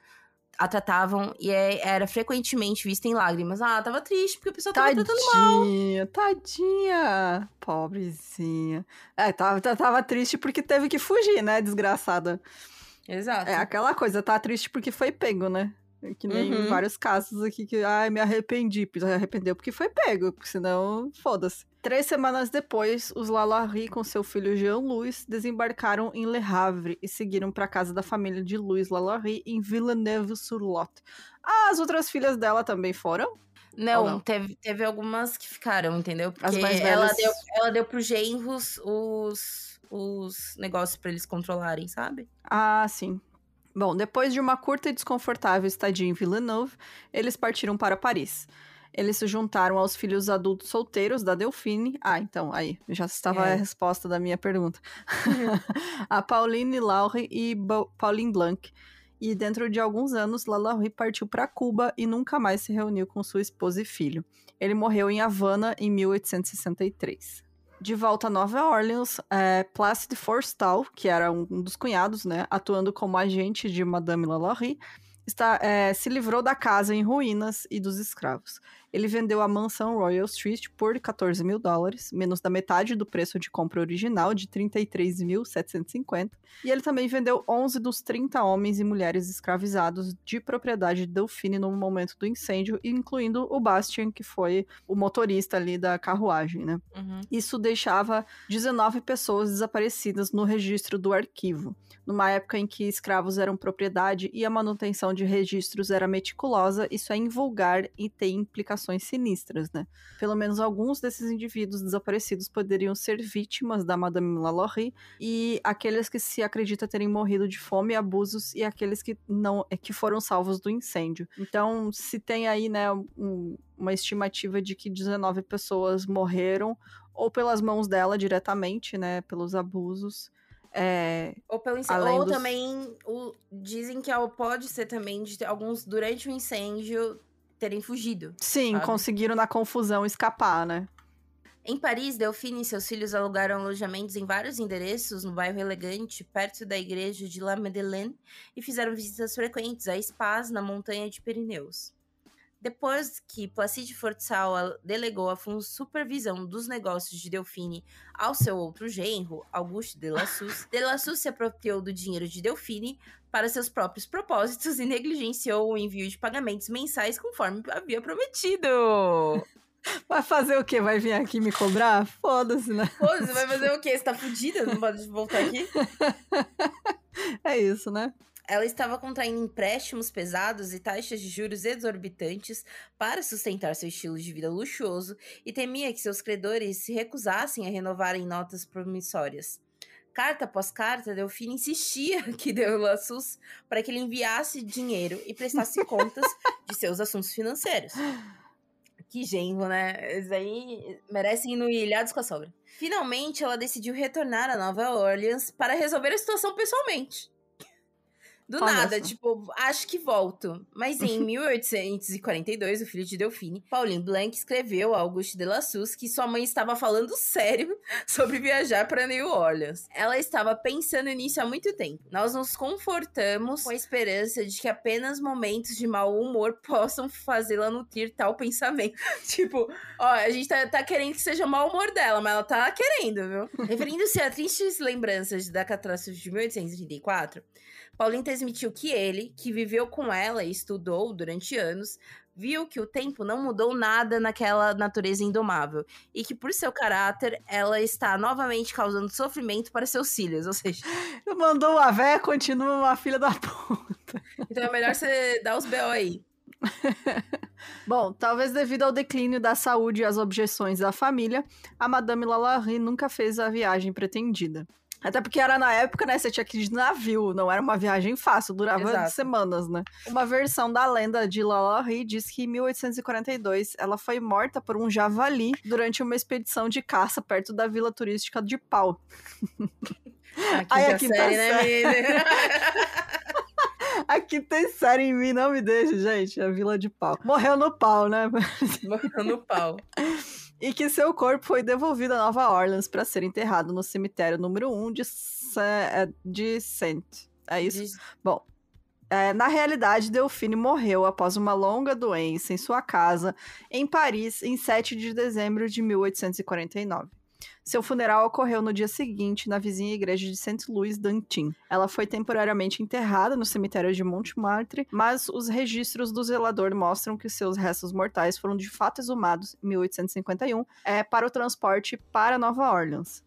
a tratavam e é, era frequentemente vista em lágrimas. Ah, tava triste porque a pessoa tava tadinha, tratando mal. Tadinha, pobrezinha. É, tava, tava triste porque teve que fugir, né, desgraçada. Exato. É aquela coisa, tá triste porque foi pego, né? Que nem Uhum. vários casos aqui que, ai, me arrependi. Se arrependeu porque foi pego, porque senão, foda-se. Três semanas depois, os Lalaurie com seu filho Jean-Louis desembarcaram em Le Havre e seguiram para casa da família de Louis Lalaurie em Villeneuve-sur-Lot. As outras filhas dela também foram? Não, não? Teve, teve algumas que ficaram, entendeu? Porque As mais ela velhas. deu, ela deu pro genros os, os negócios pra eles controlarem, sabe? Ah, sim. Bom, depois de uma curta e desconfortável estadia em Villeneuve, eles partiram para Paris. Eles se juntaram aos filhos adultos solteiros da Delphine. Ah, então, aí, já estava É. a resposta da minha pergunta. [LAUGHS] a Pauline Laure e Bo Pauline Blanc. E dentro de alguns anos, Lalaurie partiu para Cuba e nunca mais se reuniu com sua esposa e filho. Ele morreu em Havana em 1863 de volta a Nova Orleans, é, Placide Forstall, que era um dos cunhados, né, atuando como agente de Madame Lalaurie, está, é, se livrou da casa em ruínas e dos escravos. Ele vendeu a mansão Royal Street por 14 mil dólares, menos da metade do preço de compra original, de 33.750. E ele também vendeu 11 dos 30 homens e mulheres escravizados de propriedade de Delphine no momento do incêndio, incluindo o Bastian, que foi o motorista ali da carruagem, né? Uhum. Isso deixava 19 pessoas desaparecidas no registro do arquivo. Numa época em que escravos eram propriedade e a manutenção de registros era meticulosa, isso é invulgar e tem implicações sinistras, né? Pelo menos alguns desses indivíduos desaparecidos poderiam ser vítimas da Madame Lalaurie e aqueles que se acredita terem morrido de fome e abusos e aqueles que não que foram salvos do incêndio. Então, se tem aí, né, um, uma estimativa de que 19 pessoas morreram ou pelas mãos dela diretamente, né, pelos abusos. É, Ou, pelo incê- Além ou dos- também o- dizem que ela pode ser também de ter alguns durante o incêndio terem fugido. sim, Sabe? conseguiram na confusão escapar, né? Em Paris, Delphine e seus filhos alugaram alojamentos em vários endereços no bairro elegante, perto da igreja de La Madeleine, e fizeram visitas frequentes a spas na montanha de Pirineus. Depois que Placide Forçal delegou a supervisão dos negócios de Delfine ao seu outro genro, Auguste de Lassus, de Lassus se apropriou do dinheiro de Delfine para seus próprios propósitos e negligenciou o envio de pagamentos mensais conforme havia prometido. [LAUGHS] Vai fazer o quê? Vai vir aqui me cobrar? Foda-se, né? Foda-se, vai fazer o quê? Você tá fudida? Não pode voltar aqui? [LAUGHS] é isso, né? Ela estava contraindo empréstimos pesados e taxas de juros exorbitantes para sustentar seu estilo de vida luxuoso e temia que seus credores se recusassem a renovarem notas promissórias. Carta após carta, Delfina insistia [LAUGHS] que deu laços para que ele enviasse dinheiro e prestasse [LAUGHS] contas de seus assuntos financeiros. Que genro, né? Eles aí merecem ir no Ilhados com a sogra. Finalmente, ela decidiu retornar a Nova Orleans para resolver a situação pessoalmente. Do Olha nada, essa. tipo, acho que volto. Mas em [LAUGHS] 1842, o filho de Delphine, Pauline Blanc, escreveu a Auguste de Lassus que sua mãe estava falando sério [LAUGHS] sobre viajar para New Orleans. Ela estava pensando nisso há muito tempo. Nós nos confortamos com a esperança de que apenas momentos de mau humor [LAUGHS] possam fazê-la nutrir tal pensamento. tipo, ó, a gente tá, tá querendo que seja mau humor dela, mas ela tá querendo, viu? Referindo-se a tristes lembranças da catástrofe de 1834, Pauline transmitiu que ele, que viveu com ela e estudou durante anos, viu que o tempo não mudou nada naquela natureza indomável e que por seu caráter ela está novamente causando sofrimento para seus filhos, ou seja, [LAUGHS] mandou a véia, continua uma filha da puta. Então é melhor você dar os BO aí. [LAUGHS] Bom, talvez devido ao declínio da saúde e às objeções da família, a Madame Lalaurie nunca fez a viagem pretendida. Até porque era na época, né? Você tinha que ir de navio, não era uma viagem fácil, durava Exato. semanas, né? Uma versão da lenda de Lalaurie diz que em 1842 ela foi morta por um javali durante uma expedição de caça perto da vila turística de Pau. [LAUGHS] Aqui Ai, aqui série, tá né, [LAUGHS] Aqui tem série em mim, não me deixa, gente. A Vila de Pau. Morreu no pau, né? Morreu no pau [LAUGHS] e que seu corpo foi devolvido a Nova Orleans para ser enterrado no cemitério número 1 de, é, de Saint. É isso? De... Bom, é, na realidade, Delphine morreu após uma longa doença em sua casa, em Paris, em 7 de dezembro de 1849. Seu funeral ocorreu no dia seguinte na vizinha igreja de Saint Louis d'Antin. Ela foi temporariamente enterrada no cemitério de Montmartre, mas os registros do zelador mostram que seus restos mortais foram de fato exumados em 1851 é, para o transporte para Nova Orleans.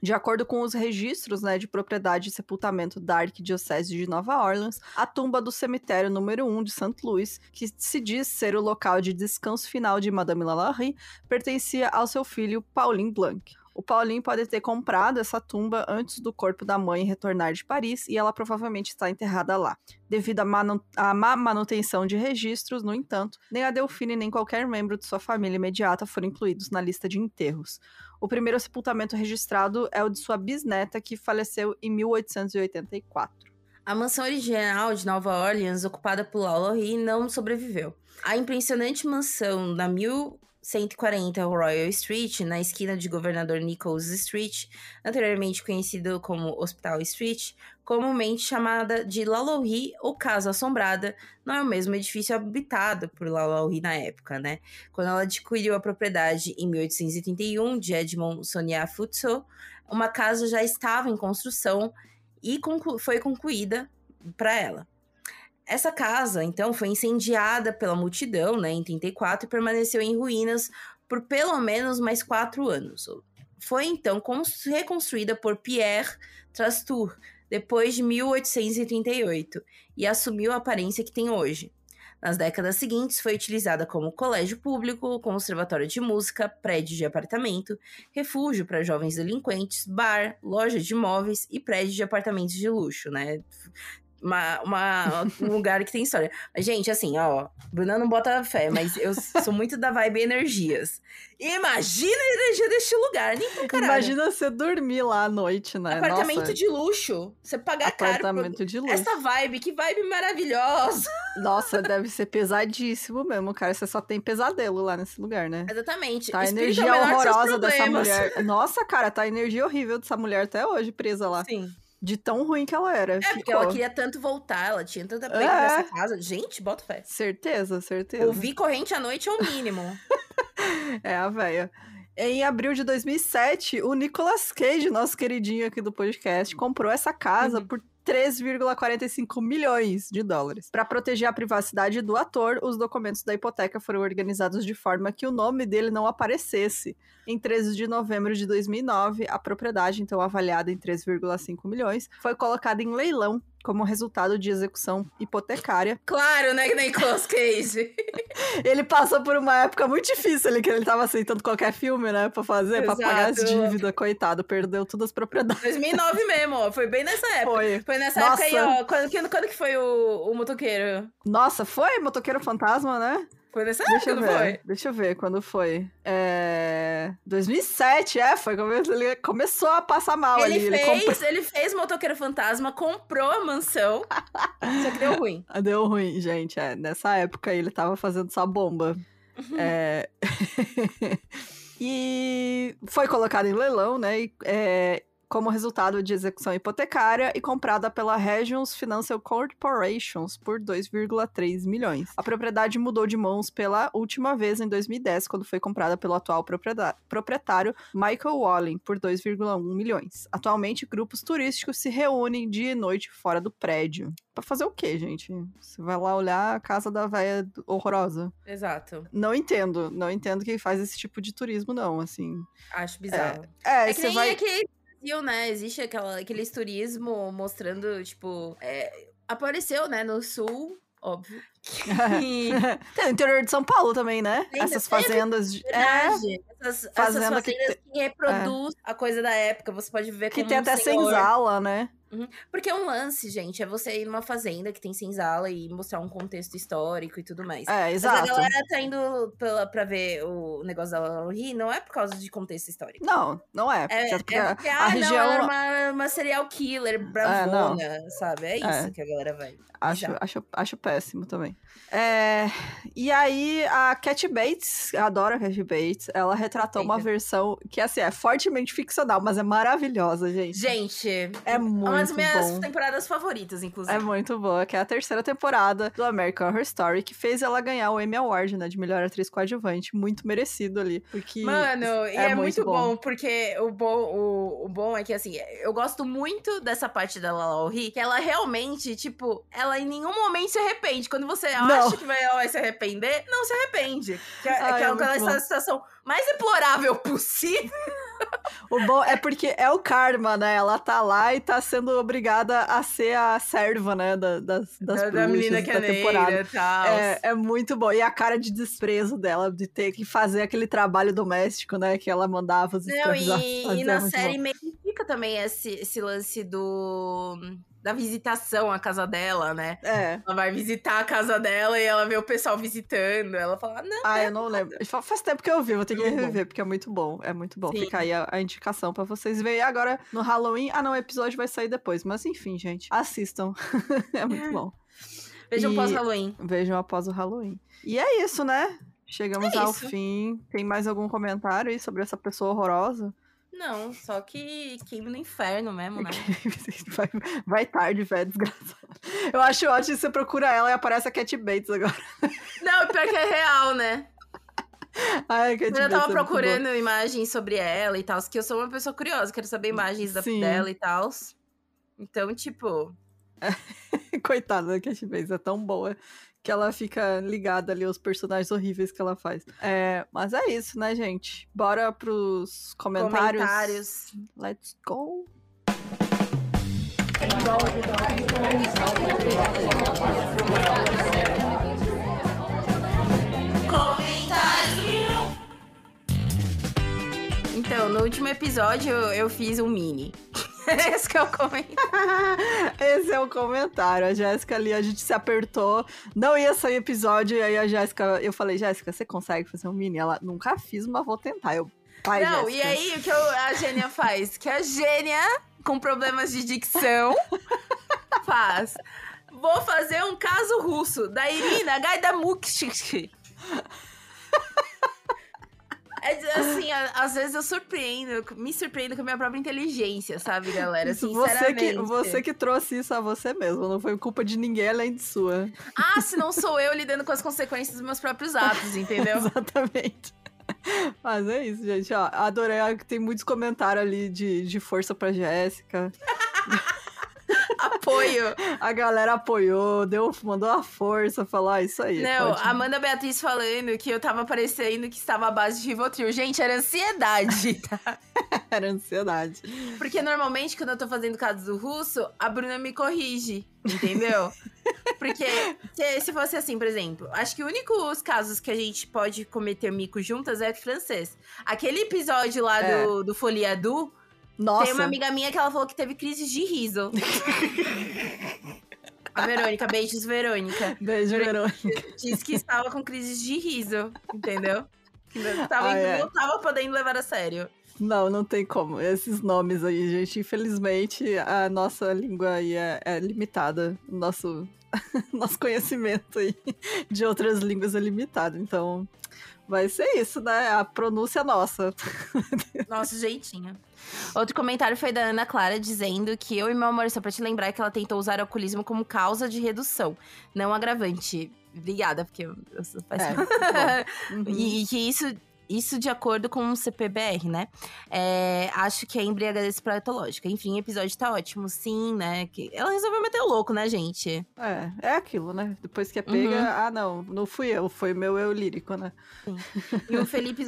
De acordo com os registros né, de propriedade e sepultamento da Arquidiocese de Nova Orleans, a tumba do cemitério número 1 de St. Louis, que se diz ser o local de descanso final de Madame Lalaurie, pertencia ao seu filho Pauline Blanc. O Paulinho pode ter comprado essa tumba antes do corpo da mãe retornar de Paris e ela provavelmente está enterrada lá. Devido à má manutenção de registros, no entanto, nem a Delfine nem qualquer membro de sua família imediata foram incluídos na lista de enterros. O primeiro sepultamento registrado é o de sua bisneta, que faleceu em 1884. A mansão original de Nova Orleans, ocupada por Lalaurie, não sobreviveu. A impressionante mansão da mil 140 Royal Street, na esquina de Governador Nichols Street, anteriormente conhecido como Hospital Street, comumente chamada de Lalaurie ou Casa Assombrada, não é o mesmo edifício habitado por Lalaurie na época, né? Quando ela adquiriu a propriedade em 1831 de Edmond Sonia Futso, uma casa já estava em construção e conclu foi concluída para ela. Essa casa, então, foi incendiada pela multidão né, em 34 e permaneceu em ruínas por pelo menos mais quatro anos. Foi então reconstruída por Pierre Trastour depois de 1838 e assumiu a aparência que tem hoje. Nas décadas seguintes, foi utilizada como colégio público, conservatório de música, prédio de apartamento, refúgio para jovens delinquentes, bar, loja de imóveis e prédio de apartamentos de luxo, né? Uma, uma, um lugar que tem história. Gente, assim, ó, Bruna não bota fé, mas eu sou muito da vibe energias. Imagina a energia deste lugar, nem pro caralho. Imagina você dormir lá à noite, né? Apartamento Nossa. de luxo. Você pagar Apartamento caro. Apartamento de luxo. Essa vibe, que vibe maravilhosa. Nossa, deve ser pesadíssimo mesmo, cara. Você só tem pesadelo lá nesse lugar, né? Exatamente. Tá a energia horrorosa dessa mulher. Nossa, cara, tá a energia horrível dessa mulher até hoje presa lá. Sim. De tão ruim que ela era. É, porque ficou. ela queria tanto voltar, ela tinha tanta pena É. nessa casa. Gente, bota fé. Certeza, certeza. Ouvir corrente à noite é o mínimo. [LAUGHS] É a véia. Em abril de 2007, o Nicolas Cage, nosso queridinho aqui do podcast, comprou essa casa Uhum. por 3,45 milhões de dólares. Para proteger a privacidade do ator, os documentos da hipoteca foram organizados de forma que o nome dele não aparecesse. Em 13 de novembro de 2009, a propriedade, então avaliada em 3,5 milhões, foi colocada em leilão como resultado de execução hipotecária claro, né, que nem Nicolas Cage. [LAUGHS] ele passou por uma época muito difícil ali, que ele tava aceitando qualquer filme, né, pra fazer, pra pagar as Exato. dívidas, coitado, perdeu todas as propriedades. 2009 mesmo, ó. Foi bem nessa época. Foi. Foi nessa Nossa. época aí, ó. Quando, que- quando que foi o, o motoqueiro? Nossa, foi Motoqueiro Fantasma, né? Foi nessa Deixa época, eu não ver, foi? deixa eu ver quando foi. É... 2007, é, foi quando ele começou a passar mal Ele ali. Ele fez, comprou... ele fez Motoqueiro Fantasma, comprou a mansão, [LAUGHS] só que deu ruim. Deu ruim, gente, é. Nessa época ele tava fazendo só bomba. É... [LAUGHS] e foi colocado em leilão, né? e, é, Como resultado de execução hipotecária e comprada pela Regions Financial Corporations por 2,3 milhões. A propriedade mudou de mãos pela última vez em 2010, quando foi comprada pelo atual proprietário Michael Walling por 2,1 milhões. Atualmente, grupos turísticos se reúnem dia e noite fora do prédio. Pra fazer o quê, gente? Você vai lá olhar a casa da véia horrorosa. Exato. Não entendo, não entendo quem faz esse tipo de turismo, não, assim. Acho bizarro. É, É, que você nem vai. Brasil, né? Existe aquela, aquele turismo mostrando, tipo. é, apareceu, né, no sul, óbvio. E, [LAUGHS] Tem o interior de São Paulo também, né? Tem, Essas tem, fazendas de. É, verdade, essas, essas fazenda que fazendas que, reproduz a coisa da época. Você pode ver que como tem um até senhor. senzala, né? Porque é um lance, gente, é você ir numa fazenda que tem senzala e mostrar um contexto histórico e tudo mais. É, Mas a exato. galera tá indo pela, pra ver o negócio da Lauri, não é por causa de contexto histórico. Não, não é. É, porque é a- porque, a ah, região. não, era uma, uma serial killer bravona, sabe? É isso É. que a galera vai. Acho, Exato. acho, acho péssimo também. É, e aí, a Cat Bates, adoro a Cat Bates, ela retratou uma Perfeita. versão que, assim, é fortemente ficcional, mas é maravilhosa, gente. Gente, É uma das minhas bom. temporadas favoritas, inclusive. É muito boa, que é a terceira temporada do American Horror Story, que fez ela ganhar o Emmy Award, né, de melhor atriz coadjuvante, muito merecido ali, porque... Mano, e é é, muito muito bom. bom. porque o bom, o, o bom é que, assim, eu gosto muito dessa parte da Lala Ri, que ela realmente, tipo, ela em nenhum momento se arrepende. Quando você Não. acha que vai, ela vai se arrepender, não se arrepende. Que, é- [LAUGHS] Ai, que é é muito bom. Mais deplorável possível. O bom é porque é o karma, né, ela tá lá e tá sendo obrigada a ser a serva, né, da- das, das da, da menina da temporada. caneira e tal. É, é muito bom. E a cara de desprezo dela, de ter que fazer aquele trabalho doméstico, né? Que ela mandava os Não, e, e é na muito série bom. meio que fica também esse, esse lance do da visitação à casa dela, né? É. Ela vai visitar a casa dela e ela vê o pessoal visitando. Ela fala, não, Ah, eu não lembro. Fa- Faz tempo que eu vi, vou ter que rever, porque é muito bom. É muito bom. Sim. Fica aí a, a indicação pra vocês verem. Agora, no Halloween. Ah, não, o episódio vai sair depois. Mas enfim, gente. Assistam. [LAUGHS] é muito bom. vejam E- pós-Halloween. Vejam após o Halloween. E é isso, né? Chegamos É ao isso. fim. Tem mais algum comentário aí sobre essa pessoa horrorosa? Não, só que queima no inferno mesmo, né? [LAUGHS] vai, vai tarde, velho, desgraçado. Eu acho ótimo você procura ela e aparece a Cat Bates agora. Não, pior que é real, né? Ai, Cat Eu já tava é procurando imagens sobre ela e tal, que eu sou uma pessoa curiosa, quero saber imagens da- dela e tal. Então, tipo. [LAUGHS] Coitada da Cat Bates, é tão boa que ela fica ligada ali aos personagens horríveis que ela faz. É, mas é isso, né, gente? Bora pros comentários. comentários. Let's go. Então, no último episódio eu, eu fiz um mini. [LAUGHS] Esse que é o comentário. [LAUGHS] Esse é o comentário. A Jéssica ali, a gente se apertou. Não ia sair episódio. E aí a Jéssica, eu falei, Jéssica, você consegue fazer um mini? Ela nunca fiz, mas vou tentar. Eu, pai, Não, e aí o que eu- a Gênia faz? Que a Gênia, com problemas de dicção, [LAUGHS] faz. Vou fazer um caso russo da Irina Gaidamukhshik. É, assim, às vezes eu surpreendo, me surpreendo com a minha própria inteligência, sabe, galera? Você que, você que trouxe isso a você mesmo, não foi culpa de ninguém além de sua. Ah, [LAUGHS] se não sou eu lidando com as consequências dos meus próprios atos, entendeu? [LAUGHS] Exatamente. Mas é isso, gente. Ó, adorei que tem muitos comentários ali de, de força pra Jéssica. Apoio. A galera apoiou, deu, mandou a força, falou, ah, isso aí. Não, pode... Amanda Beatriz falando que eu tava parecendo que estava à base de Rivotril. Gente, era ansiedade, tá? [LAUGHS] era ansiedade. Porque normalmente, quando eu tô fazendo caso do russo, a Bruna me corrige, entendeu? Porque se, se, fosse assim, por exemplo, acho que os únicos casos que a gente pode cometer mico juntas é francês. Aquele episódio lá é. do, do Foliadu, nossa. Tem uma amiga minha que ela falou que teve crise de riso. [LAUGHS] A Verônica, beijos, Verônica. Beijo, Verônica. Disse que estava com crise de riso, entendeu? Não tava, ah, é. não tava podendo levar a sério. Não, não tem como. Esses nomes aí, gente, infelizmente, a nossa língua aí é, é limitada. Nosso, [LAUGHS] nosso conhecimento aí de outras línguas é limitado. Então, vai ser isso, né? A pronúncia nossa. [LAUGHS] Nosso jeitinho. Outro comentário foi da Ana Clara dizendo que eu e meu amor, só pra te lembrar que ela tentou usar o alcoolismo como causa de redução, não agravante. Obrigada, porque eu, eu sou. É, uhum. [LAUGHS] e, e que isso isso de acordo com o CPBR, né? É, acho que é embriaguez patológica. Enfim, o episódio tá ótimo, sim, né? Que ela resolveu meter o louco, né, gente? É, é aquilo, né? Depois que é pega, uhum. ah, não, não fui eu, foi meu eu lírico, né? Sim. E o Felipe,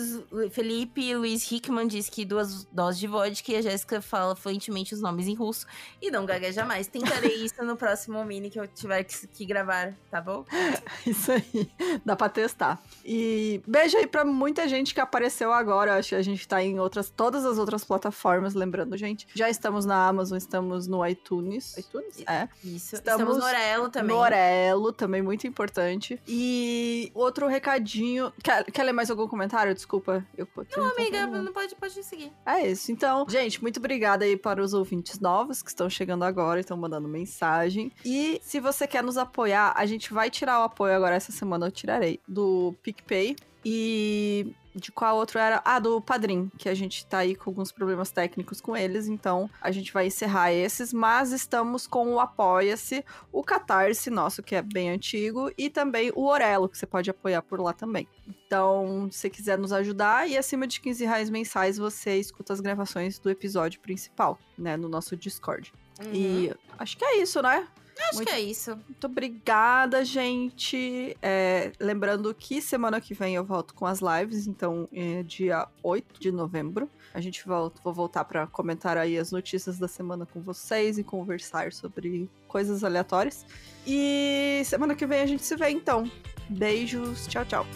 Felipe Luiz Hickman diz que duas doses de vodka e a Jéssica fala fluentemente os nomes em russo e não gagueja mais. Tentarei isso no próximo mini que eu tiver que, que gravar, tá bom? [LAUGHS] Isso aí, dá pra testar. E beijo aí pra muita gente gente que apareceu agora, acho que a gente tá em outras, todas as outras plataformas, lembrando, gente. Já estamos na Amazon, estamos no iTunes. iTunes? É. Isso. Estamos, estamos no Orelo também. No Orelo, também muito importante. E outro recadinho. Quer, quer ler mais algum comentário? Desculpa. Eu, não, amiga, não pode, pode seguir. É isso. Então, gente, muito obrigada aí para os ouvintes novos que estão chegando agora e estão mandando mensagem. E se você quer nos apoiar, a gente vai tirar o apoio agora essa semana, eu tirarei, do PicPay. E de qual outro era? Ah, do Padrim, que a gente tá aí com alguns problemas técnicos com eles, então a gente vai encerrar esses, mas estamos com o Apoia-se, o Catarse nosso, que é bem antigo, e também o Orelo, que você pode apoiar por lá também. Então, se você quiser nos ajudar, e acima de 15 reais mensais, você escuta as gravações do episódio principal, né, no nosso Discord. Uhum. E acho que é isso, né? Acho muito, que é isso. Muito obrigada, gente. É, lembrando que semana que vem eu volto com as lives, então é dia 8 de novembro. A gente volta, vou voltar para comentar aí as notícias da semana com vocês e conversar sobre coisas aleatórias. E semana que vem a gente se vê então. Beijos, tchau, tchau.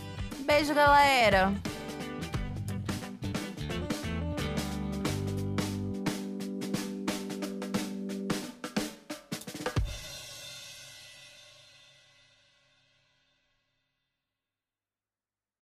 Beijo, galera.